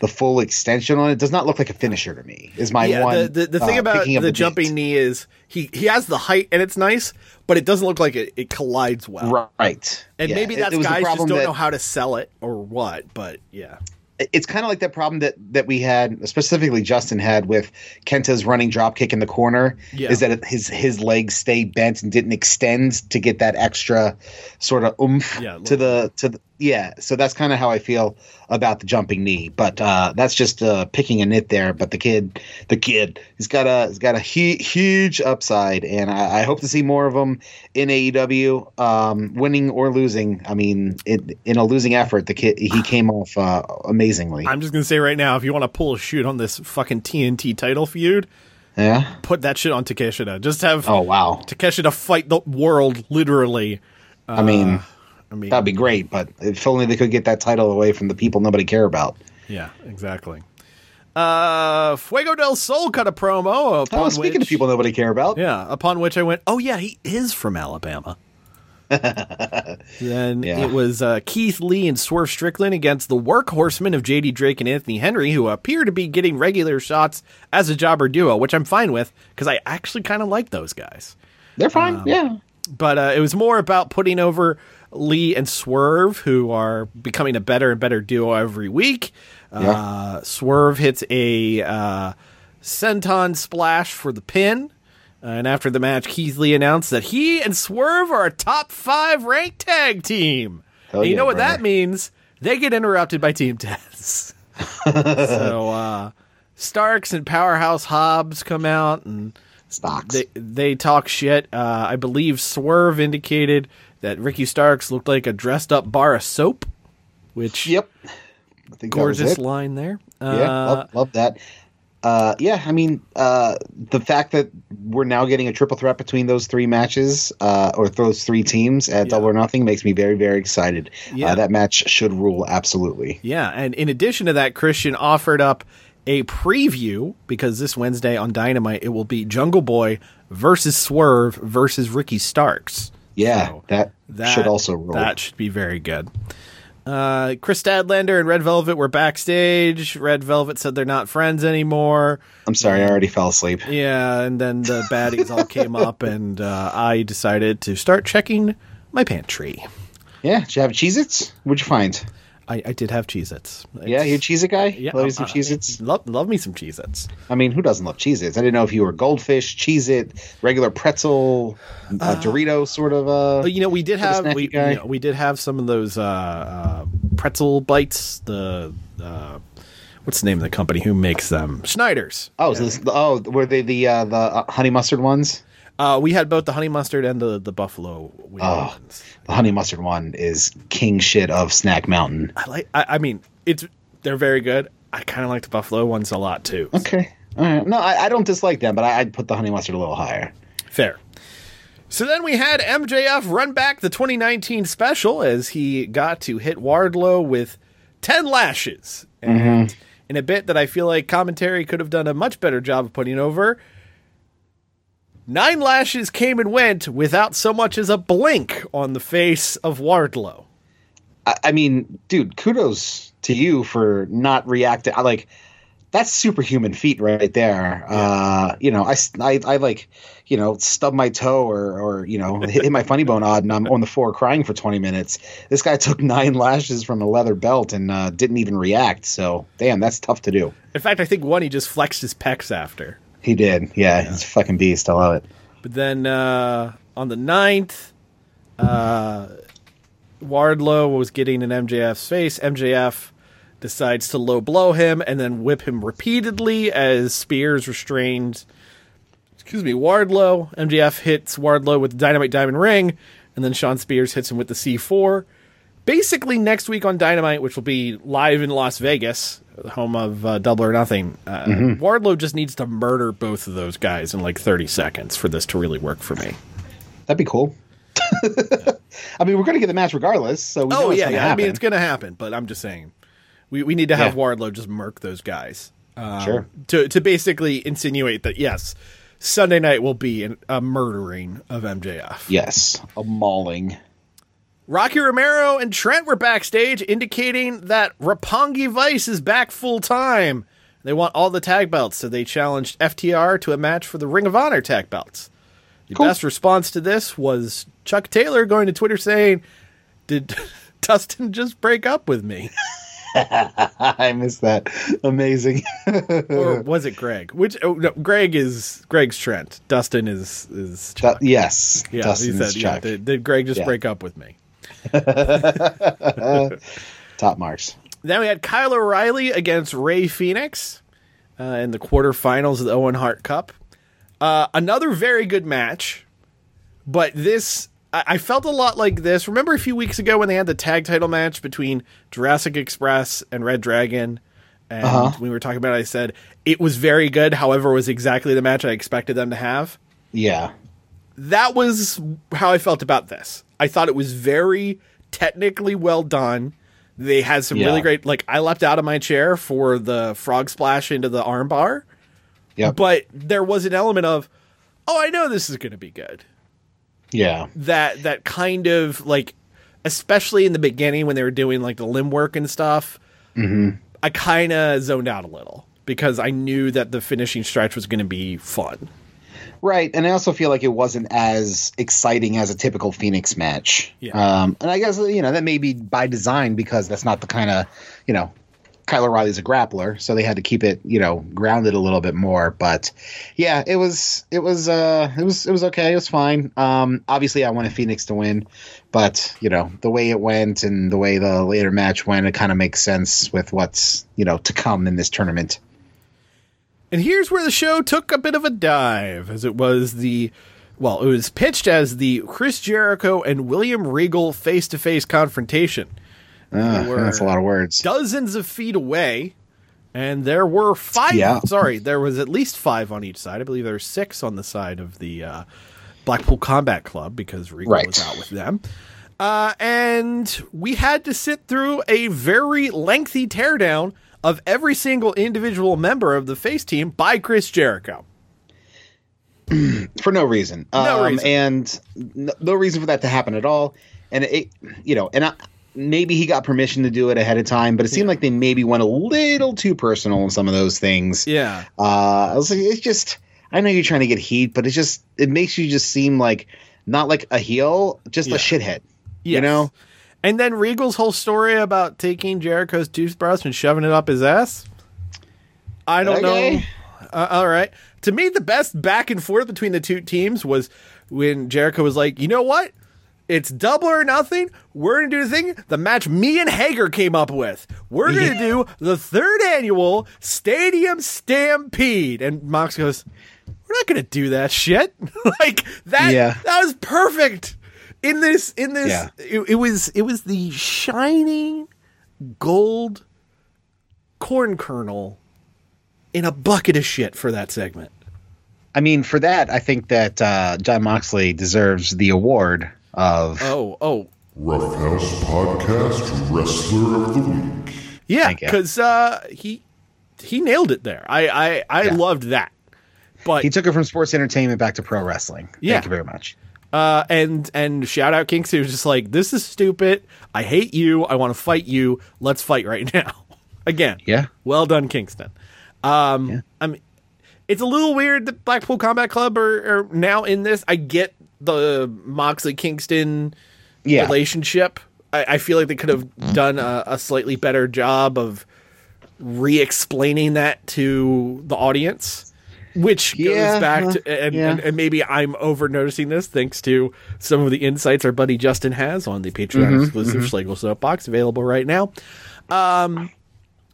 the full extension on it. It does not look like a finisher to me. Is my yeah, one. the, the, the thing uh, about picking the, jumping bit. knee is he, he has the height and it's nice, but it doesn't look like it, it collides well. Right. And Yeah, maybe that's it the guys just don't that- know how to sell it or what, but yeah. it's kind of like that problem that that we had specifically Justin had with Kenta's running drop kick in the corner Yeah. is that his his legs stay bent and didn't extend to get that extra sort of oomph Yeah, to the to the yeah so that's kind of how I feel about the jumping knee but uh that's just uh picking a nit there but the kid the kid he's got a he's got a hu- huge upside and I, I hope to see more of him in AEW um winning or losing I mean it, in a losing effort the kid he came off uh, amazingly I'm just going to say right now, if you want to pull a shoot on this fucking TNT title feud, yeah put that shit on Takeshita. Just have oh wow Takeshita fight the world literally. I mean I mean, that'd be great but if only they could get that title away from the people nobody care about yeah, exactly. Uh, Fuego del Sol cut a promo. Upon oh speaking which, of people nobody care about Yeah, upon which I went, oh yeah, he is from Alabama. then Yeah. it was uh, Keith Lee and Swerve Strickland against the workhorsemen of JD Drake and Anthony Henry, who appear to be getting regular shots as a jobber duo, which I'm fine with because I actually kind of like those guys. they're fine Um, yeah But uh, it was more about putting over Lee and Swerve, who are becoming a better and better duo every week. Uh, Swerve hits a uh, senton splash for the pin. And after the match, Keith Lee announced that he and Swerve are a top five ranked tag team. Hell and you yeah, know what that means? They get interrupted by Team Taz. so uh, Starks and Powerhouse Hobbs come out and stocks they they talk shit. Uh, I believe Swerve indicated that Ricky Starks looked like a dressed up bar of soap, which yep I think that was gorgeous line there. yeah Uh, love, love that uh, yeah, I mean, uh, the fact that we're now getting a triple threat between those three matches uh, or those three teams at Double or Nothing makes me very, very excited. Yeah. Uh, that match should rule absolutely. Yeah, and in addition to that, Christian offered up a preview because this Wednesday on Dynamite it will be Jungle Boy versus Swerve versus Ricky Starks. Yeah, So that, That should also rule. That should be very good. Uh, Kris Statlander and Red Velvet were backstage. Red Velvet said they're not friends anymore. I'm sorry, I already fell asleep. Yeah, and then the baddies all came up, and uh, I decided to start checking my pantry. Yeah, did you have Cheez Its? What'd you find? I, I did have Cheez Its. Yeah, you a Cheez It guy? Yeah, Love you some uh, Cheez Its? Love, love me some Cheez Its. I mean, who doesn't love Cheez Its? I didn't know if you were goldfish, Cheez It, regular pretzel, uh, Dorito sort of. Uh, But you know, we did have we, you know, we did have some of those uh, uh, pretzel bites. The uh, what's the name of the company who makes them? Snyder's. oh, so this, oh, were they the uh, the uh, honey mustard ones? Uh, we had both the honey mustard and the the buffalo Oh. ones. The honey mustard one is king shit of Snack Mountain. I like. I, I mean, it's they're very good. I kind of like the buffalo ones a lot too. Okay, all right. No, I, I don't dislike them, but I, I'd put the honey mustard a little higher. Fair. So then we had MJF run back the 2019 special as he got to hit Wardlow with 10 lashes. And in a bit that I feel like commentary could have done a much better job of putting over, nine lashes came and went without so much as a blink on the face of Wardlow. I, I mean, dude, kudos to you for not reacting. I like that's superhuman feat right there. Uh, you know, I I like, you know, stub my toe or, or you know, hit, hit my funny bone odd, and I'm on the floor crying for 20 minutes. This guy took nine lashes from a leather belt and uh, didn't even react. So, damn, that's tough to do. In fact, I think one he just flexed his pecs after. He did. Yeah, he's a fucking beast. I love it. But then uh, on the 9th, uh, Wardlow was getting in MJF's face. MJF decides to low blow him and then whip him repeatedly as Spears restrained. Excuse me, Wardlow. MJF hits Wardlow with the Dynamite Diamond Ring, and then Shawn Spears hits him with the C4. Basically, next week on Dynamite, which will be live in Las Vegas, the home of uh, Double or Nothing, uh, Wardlow just needs to murder both of those guys in like 30 seconds for this to really work for me. That'd be cool. I mean, we're going to get the match regardless. So we Oh yeah, yeah. I mean, it's gonna happen, but I'm just saying, we we need to have Yeah. Wardlow just murk those guys. Um, Sure. To to basically insinuate that yes, Sunday night will be an, a murdering of MJF. yes, a mauling. Rocky Romero and Trent were backstage, indicating that Roppongi Vice is back full time. They want all the tag belts, so they challenged FTR to a match for the Ring of Honor tag belts. The Cool. best response to this was Chuck Taylor going to Twitter saying, "Did Dustin just break up with me?" I missed that. Amazing. or was it Greg? Which oh, no, Greg is Greg's Trent. Dustin is is Chuck. Du- yes, yeah, Dustin he said, is yeah, did, did Greg just Yeah. break up with me? Top marks. Then we had Kyle O'Reilly against Rey Fenix uh, in the quarterfinals of the Owen Hart Cup. Uh, another very good match, but this I, I felt a lot like this. Remember a few weeks ago when they had the tag title match between Jurassic Express and Red Dragon, and Uh-huh. we were talking about. it, I said it was very good. However, it was exactly the match I expected them to have. Yeah. that was how I felt about this. I thought it was very technically well done. They had some Yeah. really great like I leapt out of my chair for the frog splash into the armbar, Yeah. but there was an element of oh, I know this is going to be good. yeah. That that kind of like especially in the beginning when they were doing like the limb work and stuff. Mm-hmm. I kind of zoned out a little because I knew that the finishing stretch was going to be fun. Right, and I also feel like it wasn't as exciting as a typical Fenix match. Yeah. Um, and I guess you know that may be by design because that's not the kind of you know Kyle O'Reilly's a grappler, so they had to keep it you know grounded a little bit more. But yeah, it was it was uh it was it was okay. It was fine. Um, obviously, I wanted Fenix to win, but you know the way it went and the way the later match went, it kind of makes sense with what's you know to come in this tournament. And here's where the show took a bit of a dive, as it was the, well, it was pitched as the Chris Jericho and William Regal face to face confrontation. Uh, that's a lot of words. Dozens of feet away, And there were five. Yeah. Sorry, there was at least five on each side. I believe there were six on the side of the uh, Blackpool Combat Club because Regal Right. was out with them. Uh, and we had to sit through a very lengthy teardown of every single individual member of the face team by Chris Jericho. for no reason. No um, reason. and no, no reason for that to happen at all. And it, you know, and I, maybe he got permission to do it ahead of time, but it seemed like they maybe went a little too personal in some of those things. Yeah. Uh, I was like, it's just, I know you're trying to get heat, but it just, it makes you just seem like not like a heel, just Yeah. a shithead. You know? And then Regal's whole story about taking Jericho's toothbrush and shoving it up his ass. I don't Okay. know. Uh, all right. To me, the best back and forth between the two teams was when Jericho was like, you know what? It's double or nothing. We're going to do the thing, the match me and Hager came up with. We're going to do the third annual Stadium Stampede. And Mox goes, we're not going to do that shit. like that, Yeah. that was perfect. In this, in this, Yeah. it, it was, it was the shining gold corn kernel in a bucket of shit for that segment. I mean, for that, I think that uh, Jon Moxley deserves the award of. Oh, oh, Roughhouse Podcast Wrestler of the Week. yeah, because uh, he he nailed it there. I I, I Yeah. loved that. But He took it from sports entertainment back to pro wrestling. Yeah. Thank you very much. Uh, and and shout out Kingston was just like, this is stupid. I hate you. I want to fight you. Let's fight right now. Again, Yeah. Well done, Kingston. Um, Yeah. I mean, it's a little weird that Blackpool Combat Club are, are now in this. I get the Moxley Kingston Yeah. relationship. I, I feel like they could have done a, a slightly better job of re-explaining that to the audience, which Yeah, goes back uh, to and, yeah. and, and maybe I'm over noticing this thanks to some of the insights our buddy Justin has on the Patreon Mm-hmm, exclusive Schlegel Soapbox available right now. Um,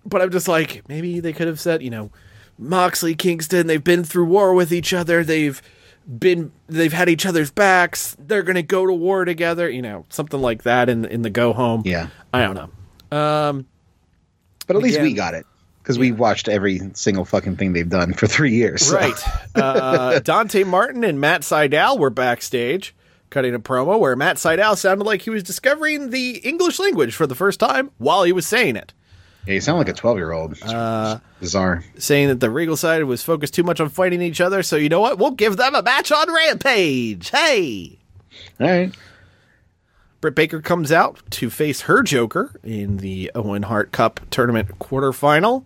but I'm just like maybe they could have said you know Moxley Kingston they've been through war with each other. They've been they've had each other's backs. They're gonna go to war together you know something like that in in the go home. Yeah. I don't know. Um But at least Again- we got it because we watched every single fucking thing they've done for three years. so- right uh Dante Martin and Matt Sydal were backstage cutting a promo where Matt Sydal sounded like he was discovering the English language for the first time while he was saying it Yeah, you sound like a 12 year old. Uh, Bizarre. saying that the Regal side was focused too much on fighting each other. So you know what? We'll give them a match on Rampage. Hey. All right. Britt Baker comes out to face her Joker in the Owen Hart Cup tournament quarterfinal.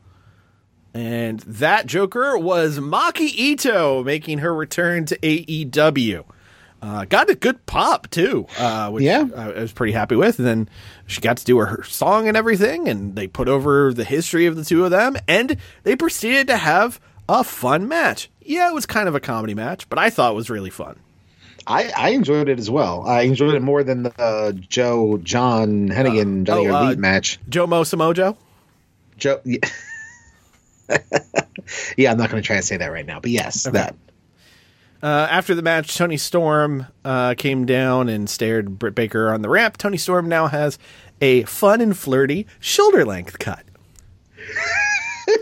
And that Joker was Maki Itoh making her return to AEW. Uh, got a good pop too, uh, which Yeah. I, I was pretty happy with. And then she got to do her, her song and everything, and they put over the history of the two of them, and they proceeded to have a fun match. Yeah, it was kind of a comedy match, but I thought it was really fun. I, I enjoyed it as well. I enjoyed it more than the uh, Joe, John, Hennigan, Johnny oh, uh, Elite match. Jomo Samojo. Joe. Yeah. yeah, I'm not going to try to say that right now, but yes, that. Uh, after the match, Toni Storm uh, came down and stared Britt Baker on the ramp. Toni Storm now has a fun and flirty shoulder length cut.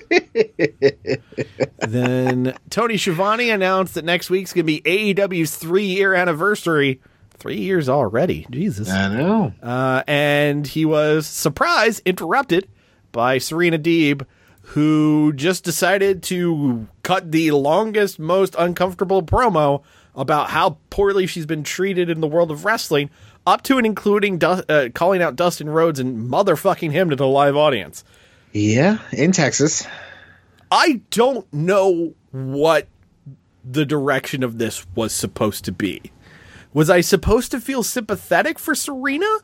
then Tony Schiavone announced that next week's going to be AEW's three year anniversary. Three years already. Jesus. I know. Uh, and he was surprised, interrupted by Serena Deeb, who just decided to cut the longest, most uncomfortable promo about how poorly she's been treated in the world of wrestling, up to and including Du- uh, calling out Dustin Rhodes and motherfucking him to the live audience. Yeah, in Texas. I don't know what the direction of this was supposed to be. Was I supposed to feel sympathetic for Serena?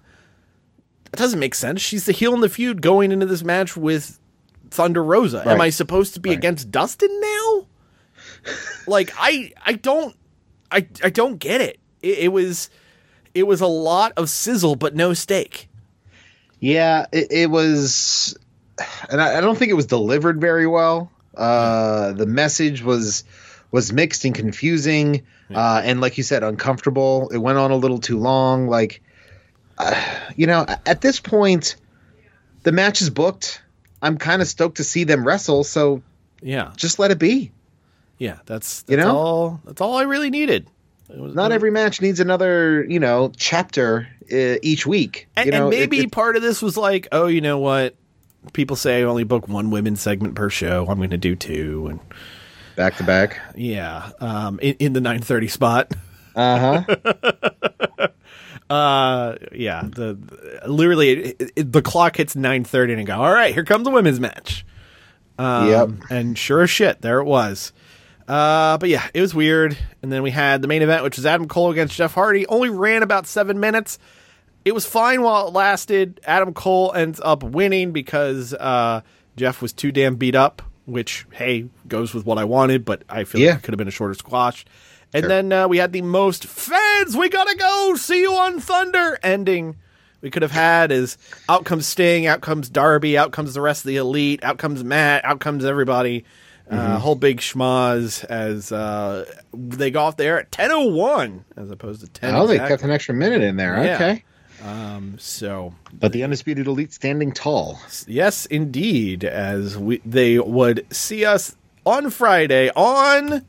That doesn't make sense. She's the heel in the feud going into this match with Thunder Rosa. Am I supposed to be against Dustin now? like I I don't I I don't get it. it. It was it was a lot of sizzle but no steak. Yeah, it, it was, and I, I don't think it was delivered very well. Uh, the message was was mixed and confusing, uh, and like you said, uncomfortable. It went on a little too long. Like, uh, you know, at this point, the match is booked. I'm kind of stoked to see them wrestle. So Yeah, just let it be. yeah. That's, that's You know? all. That's all I really needed. It was- Not every match needs another, you know, chapter uh, each week. And, you know, and it- maybe it- part of this was like, oh, you know what? People say I only book one women's segment per show. I'm going to do two, and back to back. yeah, um, in, in the 9:30 spot. Uh huh. Uh, yeah, the, the- literally it, it, the clock hits 9:30, and I go, all right, here comes the women's match. Um, Yep. And sure as shit, there it was. Uh, but yeah, it was weird. And then we had the main event, which was Adam Cole against Jeff Hardy. Only ran about seven minutes. It was fine while it lasted. Adam Cole ends up winning because uh, Jeff was too damn beat up, which hey goes with what I wanted, but I feel Yeah. like it could have been a shorter squash. And then uh, we had the most fans. We gotta go. See you on Thunder. Ending. We could have had is out comes Sting, out comes Darby, out comes the rest of the elite, out comes Matt, out comes everybody. Uh, whole big schmoz as uh, they go off there at ten oh one as opposed to ten. Oh, they exactly. kept an extra minute in there. Yeah. Okay. So But the undisputed elite standing tall. yes, indeed, as we they would see us on Friday on.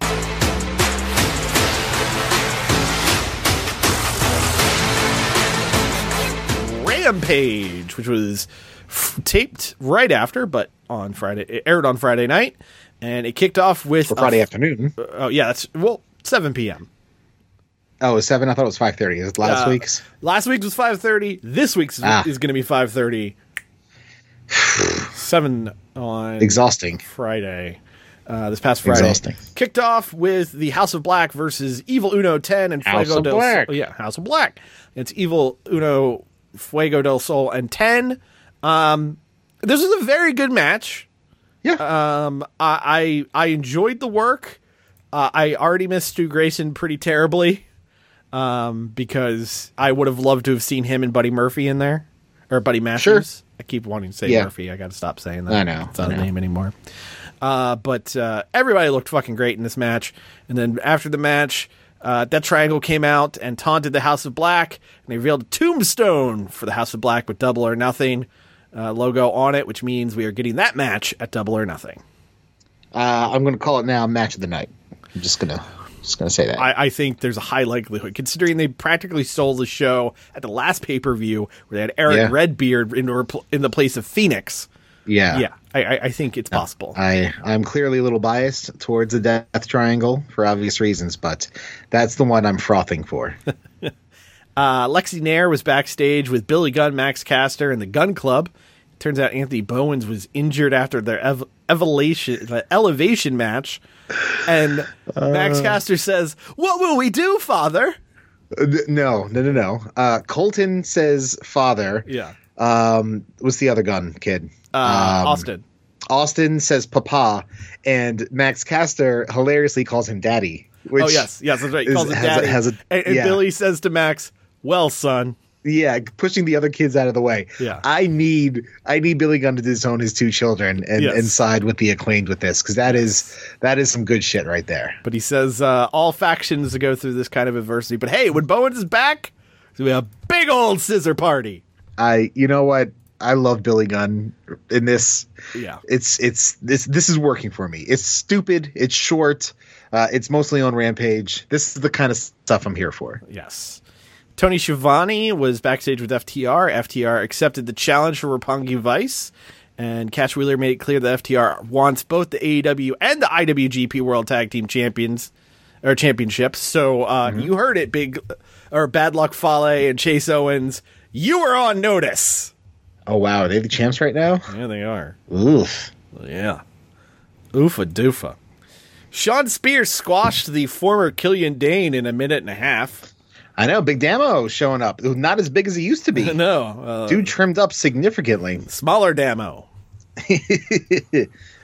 Rampage, which was f- taped right after, but on Friday, it aired on Friday night, and it kicked off with For Friday a- afternoon. Oh yeah, that's well seven p.m. Oh, it was seven. I thought it was five thirty. Is it last Uh, week's? Last week's was five thirty. This week's Ah. is going to be five thirty. Seven on Exhausting. Friday. Uh, this past Friday, Exhausting. kicked off with the House of Black versus Evil Uno Ten and House Fuego of del Black. Sol. Yeah, House of Black. It's Evil Uno, Fuego del Sol, and Ten. Um, this was a very good match. Yeah. Um, I I, I enjoyed the work. Uh, I already missed Stu Grayson pretty terribly. Um, because I would have loved to have seen him and Buddy Murphy in there, or Buddy Matthews. I keep wanting to say Yeah. Murphy. I got to stop saying that. I know, It's not I a know. name anymore. Uh, but uh, everybody looked fucking great in this match. And then after the match, uh, that triangle came out and taunted the House of Black, and they revealed a tombstone for the House of Black with Double or Nothing uh, logo on it, which means we are getting that match at Double or Nothing. Uh, I'm going to call it now match of the night. I'm just gonna just gonna say that. I, I think there's a high likelihood, considering they practically stole the show at the last pay per view where they had Eric Yeah. Redbeard in, in the place of Fenix. yeah. Yeah, I, I, I think it's possible. I I'm clearly a little biased towards the Death Triangle for obvious reasons, but that's the one I'm frothing for. Uh, Lexy Nair was backstage with Billy Gunn, Max Caster, and the Gunn Club. Turns out Anthony Bowens was injured after their ev- elevation, the elevation match. And Max Caster says, What will we do, Father? Uh, no, no, no, no. Uh, Colten says father. Yeah. Um, what's the other gun kid? Uh, Um, Austin. Austin says papa, and Max Caster hilariously calls him daddy. Which Oh, yes. Yes, that's right. He is- calls him has a- daddy. has a- and and yeah. Billy says to Max, Well, son. yeah, pushing the other kids out of the way. Yeah. I need I need Billy Gunn to disown his two children and, Yes. and side with the acclaimed with this because that is that is some good shit right there. But he says uh, all factions go through this kind of adversity. But hey, when Bowens is back, it's to be a big old scissor party. I you know what I love Billy Gunn in this. Yeah. It's it's this this is working for me. It's stupid. It's short. Uh, it's mostly on Rampage. This is the kind of stuff I'm here for. Yes. Tony Schiavone was backstage with FTR. FTR accepted the challenge for Roppongi Vice, and Cash Wheeler made it clear that FTR wants both the AEW and the IWGP World Tag Team Champions or championships. So uh, you heard it, big or Bad Luck Fale and Chase Owens. You were on notice. Oh wow, are they the champs right now? Yeah, they are. Oof. Yeah. Oofa doofa. Shawn Spears squashed the former Killian Dain in a minute and a half. I know. Big Damo showing up. Not as big as he used to be. No, uh, Dude trimmed up significantly. smaller Damo.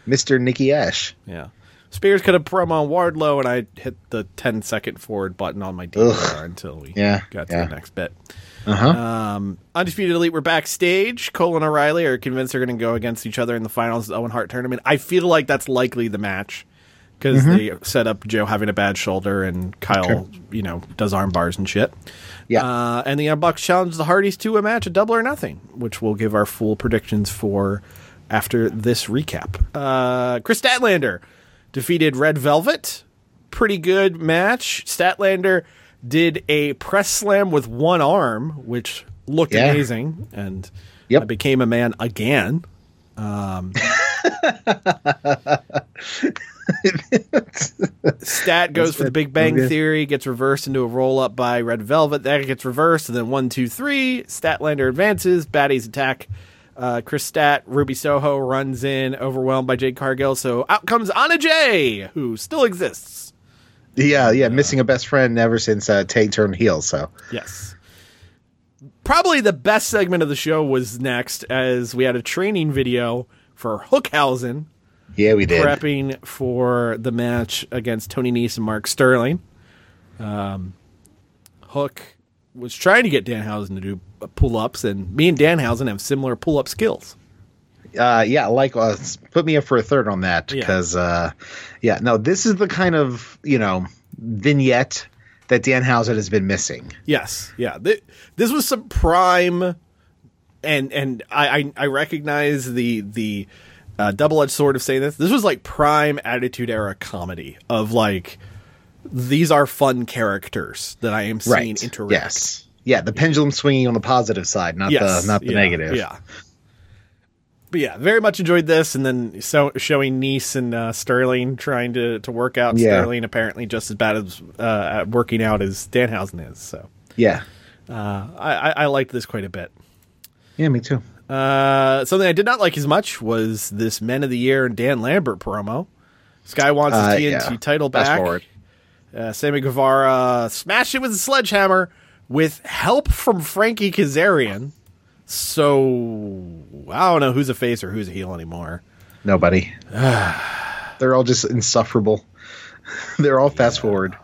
Mr. Nicky Ash. Yeah. Spears could have promo on Wardlow, and I hit the 10 second forward button on my DVR until we Yeah, got to yeah. the next bit. Uh-huh. Um, Undisputed Elite were backstage. Cole and O'Reilly are convinced they're going to go against each other in the finals of the Owen Hart tournament. I feel like that's likely the match because Mm-hmm. they set up Joe having a bad shoulder and Kyle, you know, does arm bars and shit. Yeah. Uh, and the Young Bucks challenge the Hardys to a match, a double or nothing, which we'll give our full predictions for after this recap. Uh, Kris Statlander defeated Red Velvet. Pretty good match. Statlander did a press slam with one arm, which looked Yeah. amazing, and Yep. I became a man again. Um, Stat goes for the Big Bang Okay. Theory, gets reversed into a roll up by Red Velvet. That gets reversed, and then one, two, three. Statlander advances. Baddies attack. Uh, Kris Stat, Ruby Soho runs in, overwhelmed by Jade Cargill. So out comes Anna Jay, who still exists. Yeah, yeah, missing a best friend ever since uh, Tay turned heel. So Yes. Probably the best segment of the show was next, as we had a training video for Hookhausen yeah, we did. prepping for the match against Tony Nese and Mark Sterling. Um, Hook was trying to get Danhausen to do pull ups, and me and Danhausen have similar pull up skills. Uh, yeah, like uh, put me up for a third on that Yeah. because uh, yeah, no, this is the kind of you know vignette that Danhausen has been missing. Yes, yeah. Th- this was some prime, and and I I, I recognize the the uh, double edged sword of saying this. This was like prime Attitude Era comedy of like these are fun characters that I am seeing interact. Yes. Yeah, the pendulum swinging on the positive side, not the not the yeah, negative. Yeah. But yeah, very much enjoyed this, and then so showing Nice and uh, Sterling trying to to work out. Yeah. Sterling apparently just as bad as uh, at working out as Danhausen is. So Yeah. uh, I, I I liked this quite a bit. Yeah, me too. Uh, something I did not like as much was this Men of the Year and Dan Lambert promo. Sky wants his Uh, TNT yeah. title back. Uh, Sammy Guevara smashed it with a sledgehammer with help from Frankie Kazarian. So I don't know who's a face or who's a heel anymore. Nobody. They're all just insufferable. They're all fast forward.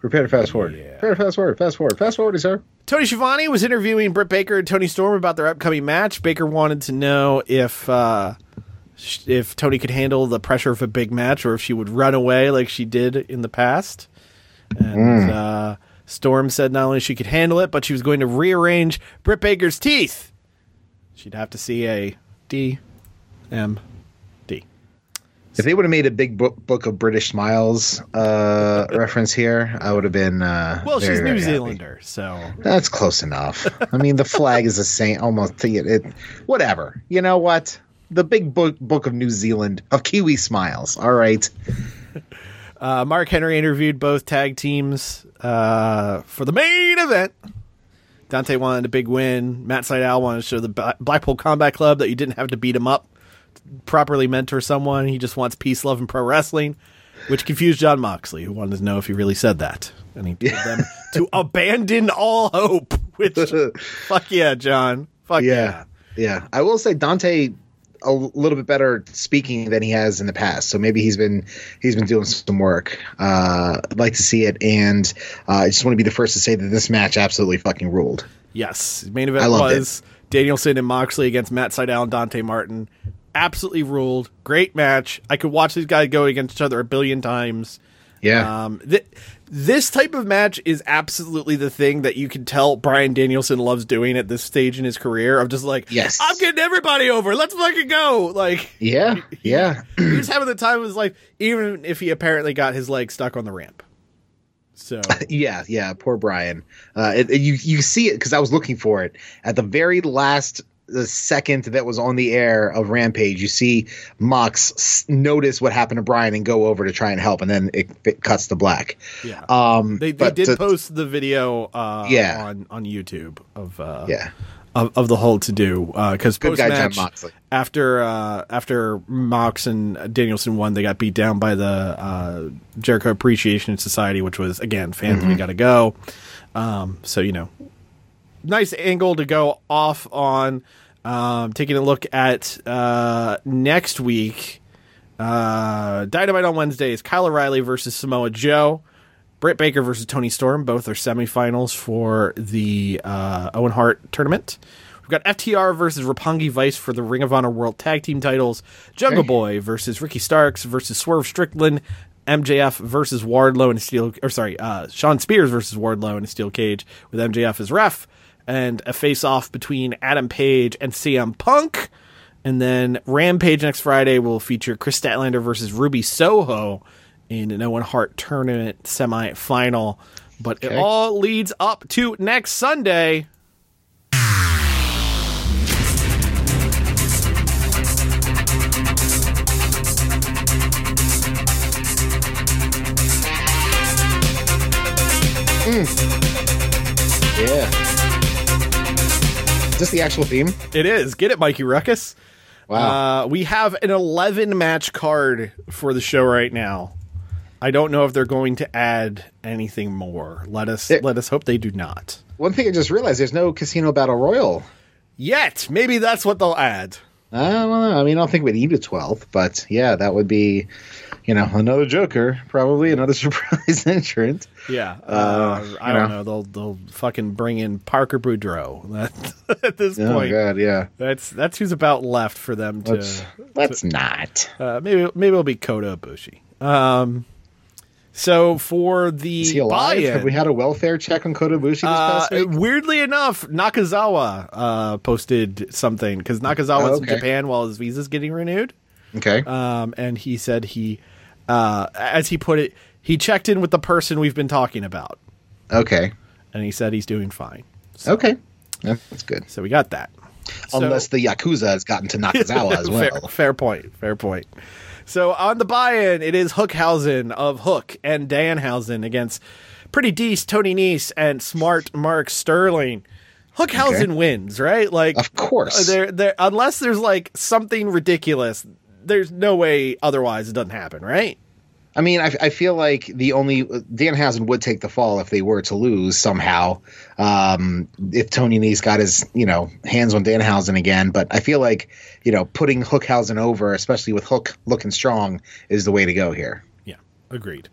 Prepare to fast forward. Prepare to fast forward. Fast forward. Fast forward, sir. Tony Schiavone was interviewing Britt Baker and Toni Storm about their upcoming match. Baker wanted to know if uh, if Toni could handle the pressure of a big match or if she would run away like she did in the past. And uh, Storm said not only she could handle it, but she was going to rearrange Britt Baker's teeth. She'd have to see a D M D. If they would have made a big book, book of British smiles uh, reference here, I would have been. Uh, Well, very, she's very New happy. Zealander, so That's close enough. I mean, the flag is the same. Almost. It, it, whatever. You know what? The big book book of New Zealand of Kiwi smiles. All right. Uh, Mark Henry interviewed both tag teams uh, for the main event. Dante wanted a big win. Matt Sydal wanted to show the Blackpool Combat Club that you didn't have to beat him up, to properly mentor someone. He just wants peace, love, and pro wrestling, which confused Jon Moxley, who wanted to know if he really said that. And he told them to abandon all hope, which, fuck yeah, John. Fuck yeah. Yeah. Yeah. I will say Dante a little bit better speaking than he has in the past. So maybe he's been he's been doing some work. Uh, I'd like to see it, and uh, I just want to be the first to say that this match absolutely fucking ruled. Yes, main event was Danielson and Moxley against Matt Sydal and Dante Martin. Absolutely ruled. Great match. I could watch these guys go against each other a billion times. Yeah. Um, th- this type of match is absolutely the thing that you can tell Bryan Danielson loves doing at this stage in his career. Of just like, Yes. I'm getting everybody over. Let's fucking go. Like, yeah. Yeah. he's having the time of his life, even if he apparently got his leg stuck on the ramp. So Yeah, yeah, poor Bryan. Uh, it, it- you you see it because I was looking for it at the very last the second that was on the air of Rampage. You see Mox notice what happened to Bryan and go over to try and help, and then it, it cuts to black. yeah, Um, they, they did to- post the video uh, Yeah. on on YouTube of uh, Yeah, of, of the whole to do because Good post match after uh, after Mox and Danielson won, they got beat down by the uh, Jericho Appreciation Society, which was again fans Mm-hmm. we got to go. Um, so you know, nice angle to go off on. Um, taking a look at uh, next week, uh, Dynamite on Wednesday is Kyle O'Reilly versus Samoa Joe. Britt Baker versus Toni Storm, both are semifinals for the uh, Owen Hart tournament. We've got FTR versus Roppongi Vice for the Ring of Honor World Tag Team titles. Jungle. Boy versus Ricky Starks versus Swerve Strickland. MJF versus Wardlow in a steel, or sorry, uh, Shawn Spears versus Wardlow in a steel cage with MJF as ref, and a face off between Adam Page and CM Punk. And then Rampage next Friday will feature Kris Statlander versus Ruby Soho in an Owen Hart tournament semifinal. But it all leads up to next Sunday. This the actual theme? It is. Get it, Mikey Rukus. Wow. Uh, we have an 11 match card for the show right now. I don't know if they're going to add anything more. Let us let us hope they do not. One thing I just realized: there's no Casino Battle Royal. Yet, maybe that's what they'll add. I don't know. I mean, I don't think we'd need a 12th, but yeah, that would be, you know, another Joker, probably another surprise entrant. Yeah, uh, I you don't know. know. They'll they'll fucking bring in Parker Boudreaux. That, at this Oh point, god, yeah. that's that's who's about left for them to. Let's let's not. Uh, maybe maybe it'll be Kota Ibushi. Um, so for the Is he alive? buy-in, Have we had a welfare check on Kota Ibushi this Uh, past week? weirdly enough, Nakazawa uh, posted something because Nakazawa's Oh, in. Japan while his visa's getting renewed. Okay. Um, and he said he, uh, as he put it, he checked in with the person we've been talking about, okay. and he said he's doing fine. Okay. That's good. So we got that. So- Unless the Yakuza has gotten to Nakazawa as well. fair, fair point. Fair point. So on the buy-in, it is Hookhausen of Hook and Danhausen against Pretty Deece, Tony Nese, and Smart Mark Sterling. Hookhausen Okay. wins, right? Like, Of course. there, there. Unless there's like something ridiculous, there's no way otherwise it doesn't happen, right? I mean, I, I feel like the only Dan Danhausen would take the fall if they were to lose somehow. Um, if Tony Nese got his, you know, hands on Dan Danhausen again, but I feel like you know putting Hookhausen over, especially with Hook looking strong, is the way to go here. Yeah, agreed.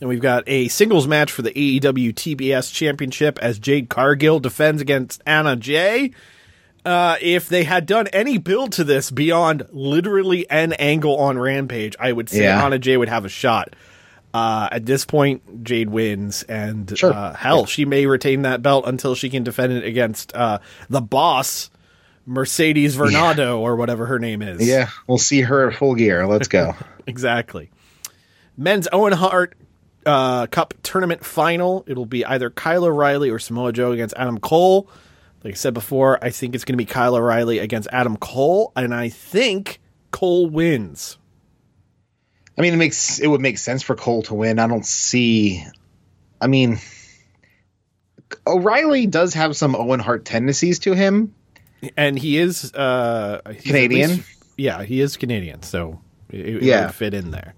And we've got a singles match for the AEW TBS Championship as Jade Cargill defends against Anna Jay. Uh, if they had done any build to this beyond literally an angle on Rampage, I would say Yeah. Anna Jay would have a shot. Uh, at this point, Jade wins, and Sure. uh, hell, she may retain that belt until she can defend it against uh, the boss, Mercedes Varnado, or whatever her name is. Yeah, we'll see her at full gear. Let's go. Exactly. Men's Owen Hart uh, Cup tournament final. It'll be either Kyle O'Reilly or Samoa Joe against Adam Cole. Like I said before, I think it's going to be Kyle O'Reilly against Adam Cole, and I think Cole wins. I mean, it makes it would make sense for Cole to win. I don't see. I mean, O'Reilly does have some Owen Hart tendencies to him. And he is uh, Canadian? least- yeah, he is Canadian, so it, it Yeah. would fit in there.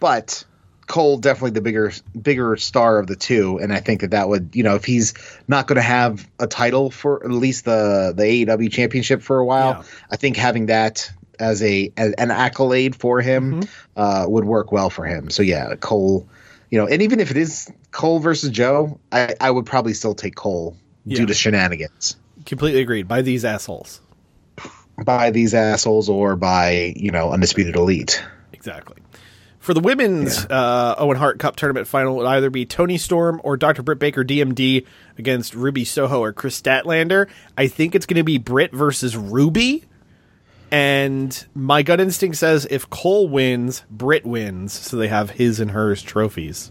but Cole definitely the bigger bigger star of the two, and I think that that would you know if he's not going to have a title for at least the the AEW championship for a while, Yeah. I think having that as a as an accolade for him Mm-hmm. uh, would work well for him. So yeah, Cole, you know, and even if it is Cole versus Joe, I, I would probably still take Cole Yeah. due to shenanigans Completely agreed by these assholes. by these assholes or by you know undisputed elite. Exactly. For the women's uh, Owen Hart Cup tournament final, it would either be Toni Storm or Dr. Britt Baker DMD against Ruby Soho or Kris Statlander. I think it's going to be Britt versus Ruby. And my gut instinct says if Cole wins, Britt wins. So they have his and hers trophies.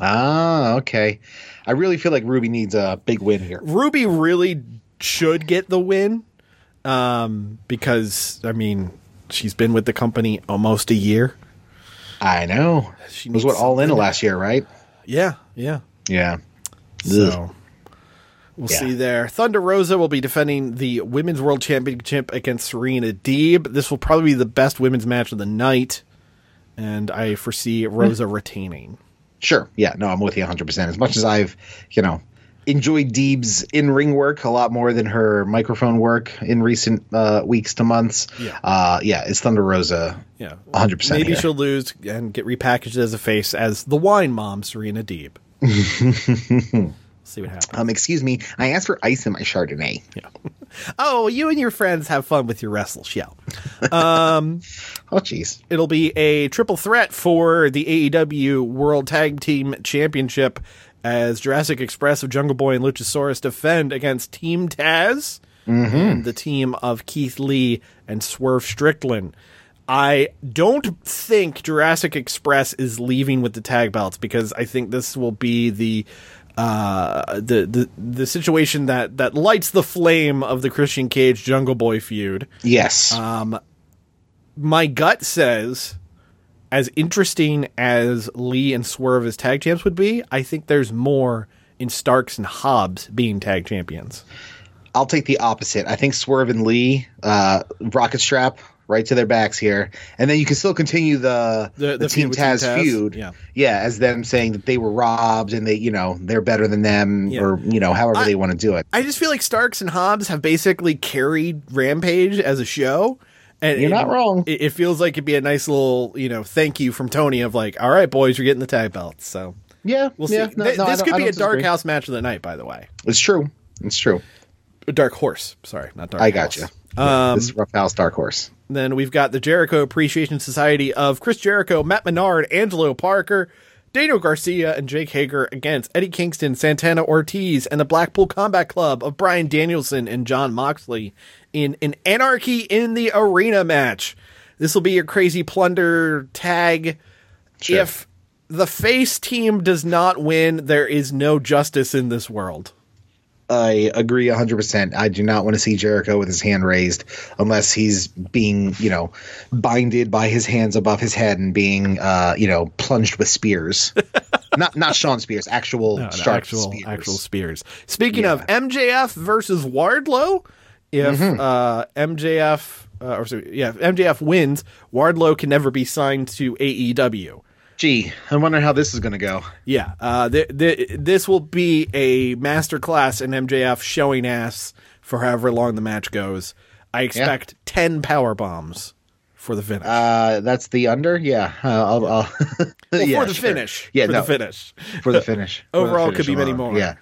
Ah, okay. I really feel like Ruby needs a big win here. Ruby really should get the win um, because, I mean, she's been with the company almost a year. I know. She was what all in last year, right? Yeah, yeah. Yeah. So we'll Yeah. see there. Thunder Rosa will be defending the Women's World Championship against Serena Deeb. This will probably be the best women's match of the night, and I foresee Rosa hmm. retaining. Sure. Yeah. No, I'm with you 100. percent As much as I've, you know, enjoyed Deeb's in ring work a lot more than her microphone work in recent uh, weeks to months. Yeah. Uh, yeah. It's Thunder Rosa. Yeah, 100% Maybe here. she'll lose and get repackaged as a face as the wine mom, Serena Deeb. see what happens. Um, excuse me. I asked for ice in my Chardonnay. Oh, you and your friends have fun with your wrestle show. Oh, jeez. It'll be a triple threat for the AEW World Tag Team Championship as Jurassic Express of Jungle Boy and Luchasaurus defend against Team Taz, and the team of Keith Lee and Swerve Strickland. I don't think Jurassic Express is leaving with the tag belts because I think this will be the uh, the the the situation that that lights the flame of the Christian Cage Jungle Boy feud. Yes. Uh, My gut says, as interesting as Lee and Swerve as tag champs would be, I think there's more in Starks and Hobbs being tag champions. I'll take the opposite. I think Swerve and Lee, uh, rocket strap right to their backs here, and then you can still continue the The- the, the Team Taz, Taz, feud, yeah. yeah, as them saying that they were robbed and they, you know, they're better than them, Yeah. or you know, however I- they want to do it. I just feel like Starks and Hobbs have basically carried Rampage as a show. And You're not it- wrong. It, feels like it'd be a nice little, you know, thank you from Tony of like, all right, boys, you're getting the tag belts. So Yeah, we'll yeah, see. no, Th- no, this could be a dark disagree. house match of the night, by the way. It's true. It's true. A dark horse. Sorry, not dark. I House. got you. Um, this is Rough House Dark Horse. Then we've got the Jericho Appreciation Society of Chris Jericho, Matt Menard, Angelo Parker, Daniel Garcia, and Jake Hager against Eddie Kingston, Santana Ortiz, and the Blackpool Combat Club of Bryan Danielson and Jon Moxley in an Anarchy in the Arena match. This will be your crazy plunder tag. Sure. If the face team does not win, there is no justice in this world. I agree 100%. I do not want to see Jericho with his hand raised unless he's being, you know, binded by his hands above his head and being, uh, you know, plunged with spears. not not Shawn Spears, actual No, actual spears. actual spears. Speaking of MJF versus Wardlow, if Mm-hmm. uh, MJF uh, or sorry, yeah, if MJF wins, Wardlow can never be signed to AEW. Gee, I wonder how this is going to go. Yeah, uh, th- th- this will be a masterclass in MJF showing ass for however long the match goes. I expect ten power bombs for the finish. Uh, that's the under? Yeah. Uh, I'll, I'll well, yeah, for the sure. finish. Yeah, for no, the finish. For the finish. For the Overall, finish could be many more. Yeah.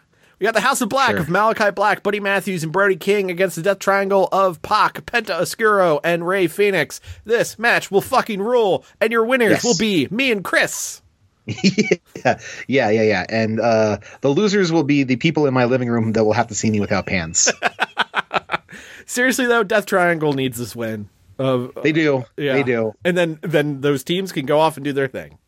We got the House of Black Sure. of Malachi Black, Buddy Matthews, and Brody King against the Death Triangle of Pac, Penta Oscuro, and Rey Fenix. This match will fucking rule, and your winners Yes. will be me and Chris. yeah, yeah, yeah, yeah. And uh, the losers will be the people in my living room that will have to see me without pants. Seriously though, Death Triangle needs this win. Of they do. yeah. They do. and then then those teams can go off and do their thing.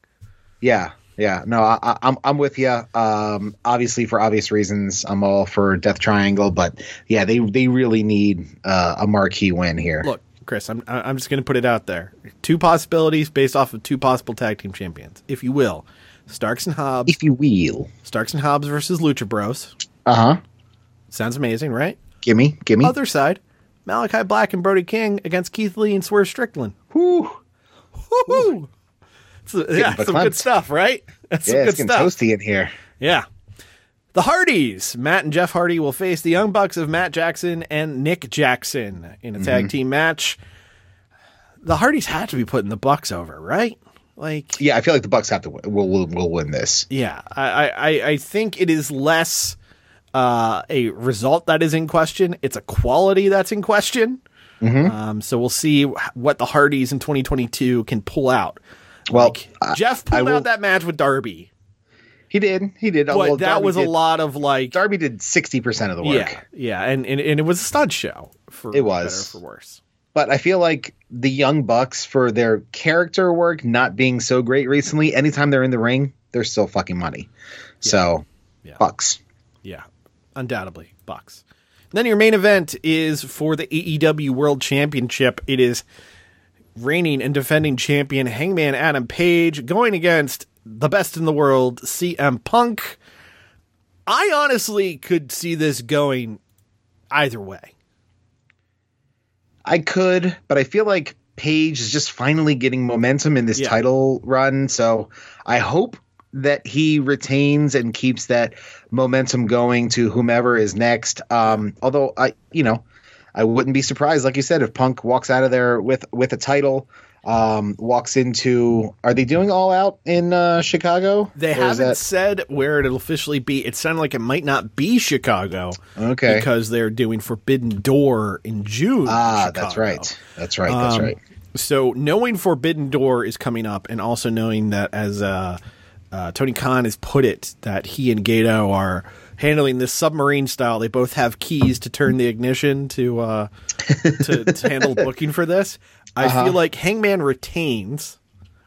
Yeah, yeah. No, I, I, I'm I'm with you. Um, obviously for obvious reasons, I'm all for Death Triangle, but yeah, they they really need uh, a marquee win here. Look, Chris, I'm I'm just going to put it out there. Two possibilities based off of two possible tag team champions, if you will. Starks and Hobbs. if you will. Starks and Hobbs versus Lucha Bros. Uh huh. Sounds amazing, right? Gimme, gimme. Other side, Malachi Black and Brody King against Keith Lee and Swerve Strickland. Whew. Yeah, some good stuff, right? That's some Yeah, good it's getting stuff. toasty in here. Yeah. The Hardys, Matt and Jeff Hardy will face the Young Bucks of Matt Jackson and Nick Jackson in a Mm-hmm. tag team match. The Hardys had to be putting the Bucks over, right? Like, Yeah, I feel like the Bucks have to win. Will will we'll win this. yeah, I, I, I think it is less uh, a result that is in question. It's a quality that's in question. Mm-hmm. Um, so we'll see what the Hardys in 2022 can pull out. Well, Like, I- Jeff I pulled will- out that match with Darby, He did. He did. but Well, that Darby was a lot of like Darby did sixty percent of the work. Yeah, yeah, and, and and it was a stud show for It was. better or for worse. But I feel like the Young Bucks, for their character work not being so great recently, anytime they're in the ring, they're still fucking money. So, Yeah. Bucks. Yeah, undoubtedly Bucks. Then your main event is for the AEW World Championship. It is reigning and defending champion Hangman Adam Page going against the best in the world CM Punk. I honestly could see this going either way. I could, but I feel like Page is just finally getting momentum in this Yeah. title run. So I hope that he retains and keeps that momentum going to whomever is next. Um, although I, you know, I wouldn't be surprised, like you said, if Punk walks out of there with with a title. Um, walks into. Are they doing all out in uh, Chicago? They haven't that- said where it'll officially be. It sounded like it might not be Chicago. Okay. Because they're doing Forbidden Door in June. in ah, that's right. That's right. That's Um, right. So knowing Forbidden Door is coming up, and also knowing that as uh, uh, Tony Khan has put it, that he and Gedo are handling this submarine style. They both have keys to turn the ignition to uh, to, to handle booking for this. I Uh-huh. feel like Hangman retains.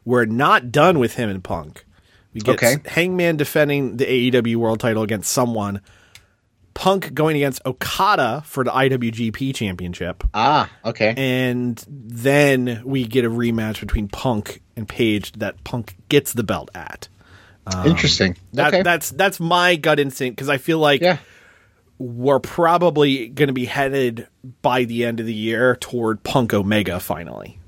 We're not done with him and Punk. We get Okay. Hangman defending the AEW World Title against someone. Punk going against Okada for the IWGP Championship. Ah, okay. And then we get a rematch between Punk and Page that Punk gets the belt at. Interesting. That, okay. That's that's my gut instinct because I feel like yeah. we're probably going to be headed by the end of the year toward Punk Omega finally.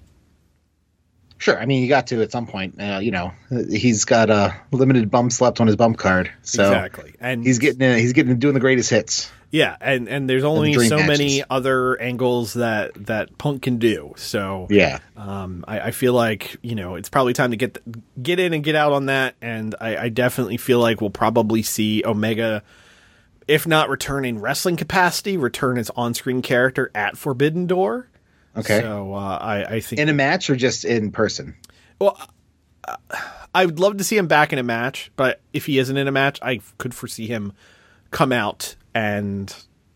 Sure. I mean, you got to at some point. Uh, you know, he's got a limited bumps left on his bump card, so exactly, and he's getting uh, he's getting doing the greatest hits. Yeah, and and there's only so many other angles that that Punk can do. So Yeah. Um, I, I feel like you know it's probably time to get th- get in and get out on that, and I, I definitely feel like we'll probably see Omega, if not return in wrestling capacity, return as on-screen character at Forbidden Door. Okay. So uh, I, I think in a match or just in person? Well, I would love to see him back in a match, but if he isn't in a match, I could foresee him come out and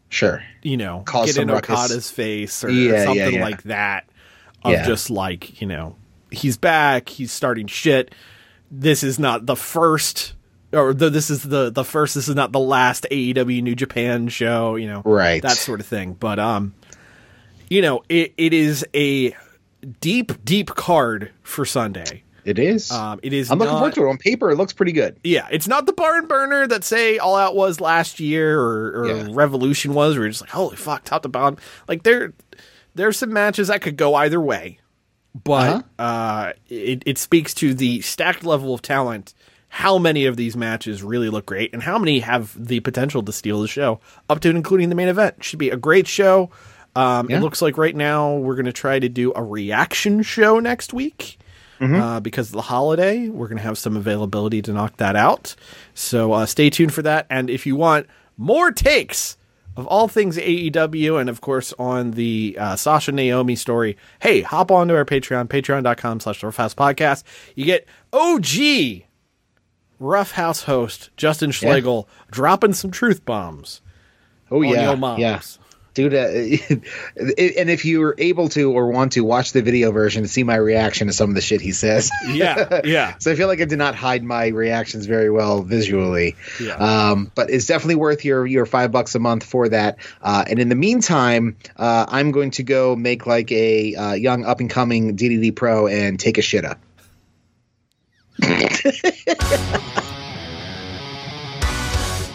Sure. you know Cause get in ruckus. Okada's face or Yeah, yeah, something yeah. like that. Of Yeah. just like you know he's back, he's starting shit. This is not the first. Or the, this is the the first. This is not the last AEW New Japan show, you know, Right. That sort of thing. But um, you know, it, it is a deep, deep card for Sunday. It is. Um, it is. I'm looking forward to it. On paper, it looks pretty good. yeah, it's not the barn burner that say All Out was last year or, or Yeah. Revolution was. Where you're just like, holy fuck, top to bottom. Like there, there's some matches that could go either way, but Uh-huh. uh, it it speaks to the stacked level of talent. How many of these matches really look great, and how many have the potential to steal the show, up to and including the main event. Should be a great show. Um, Yeah. It looks like right now we're going to try to do a reaction show next week uh, because of the holiday. We're going to have some availability to knock that out. So uh, stay tuned for that. And if you want more takes of all things AEW and, of course, on the uh, Sasha Naomi story, hey, hop on to our Patreon, patreon.com slash Podcast. You get OG Rough House host Justin Schlegel dropping some truth bombs. Oh yeah, your moms. yeah, dude. Uh, and if you are able to or want to watch the video version to see my reaction to some of the shit he says, Yeah, yeah. so I feel like I did not hide my reactions very well visually. Yeah. Um, but it's definitely worth your your five bucks a month for that. Uh, and in the meantime, uh, I'm going to go make like a uh, young up and coming DDT pro and take a shit up.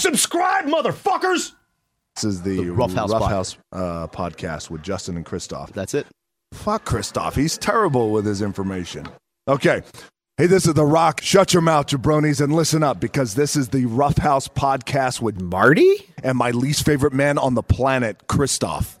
Subscribe, motherfuckers! This is the, The Rough House pod- House, uh, podcast with Justin and Christoph. That's it. Fuck Christoph. He's terrible with his information. Okay. Hey, this is The Rock. Shut your mouth, jabronis, and listen up because this is the Rough House podcast with Marty? and my least favorite man on the planet, Christoph.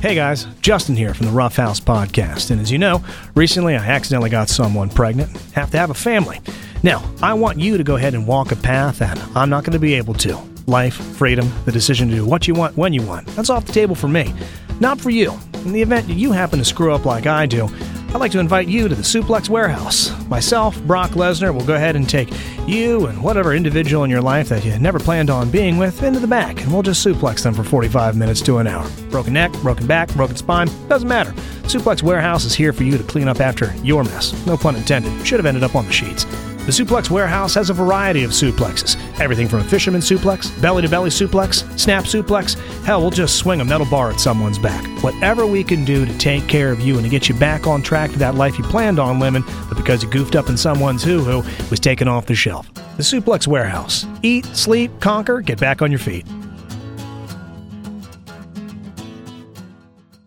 Hey guys, Justin here from the Rough House Podcast. And as you know, recently I accidentally got someone pregnant. Have to have a family. Now, I want you to go ahead and walk a path that I'm not going to be able to. Life, freedom, the decision to do what you want when you want. That's off the table for me. Not for you. In the event that you happen to screw up like I do, I'd like to invite you to the Suplex Warehouse. Myself, Brock Lesnar, will go ahead and take you and whatever individual in your life that you never planned on being with into the back, and we'll just suplex them for 45 minutes to an hour. Broken neck, broken back, broken spine, doesn't matter. Suplex Warehouse is here for you to clean up after your mess. No pun intended. Should have ended up on the sheets. The Suplex Warehouse has a variety of suplexes. Everything from a fisherman suplex, belly to belly suplex, snap suplex. Hell, we'll just swing a metal bar at someone's back. Whatever we can do to take care of you and to get you back on track to that life you planned on living, but because you goofed up in someone's hoo hoo, was taken off the shelf. The Suplex Warehouse. Eat, sleep, conquer, get back on your feet.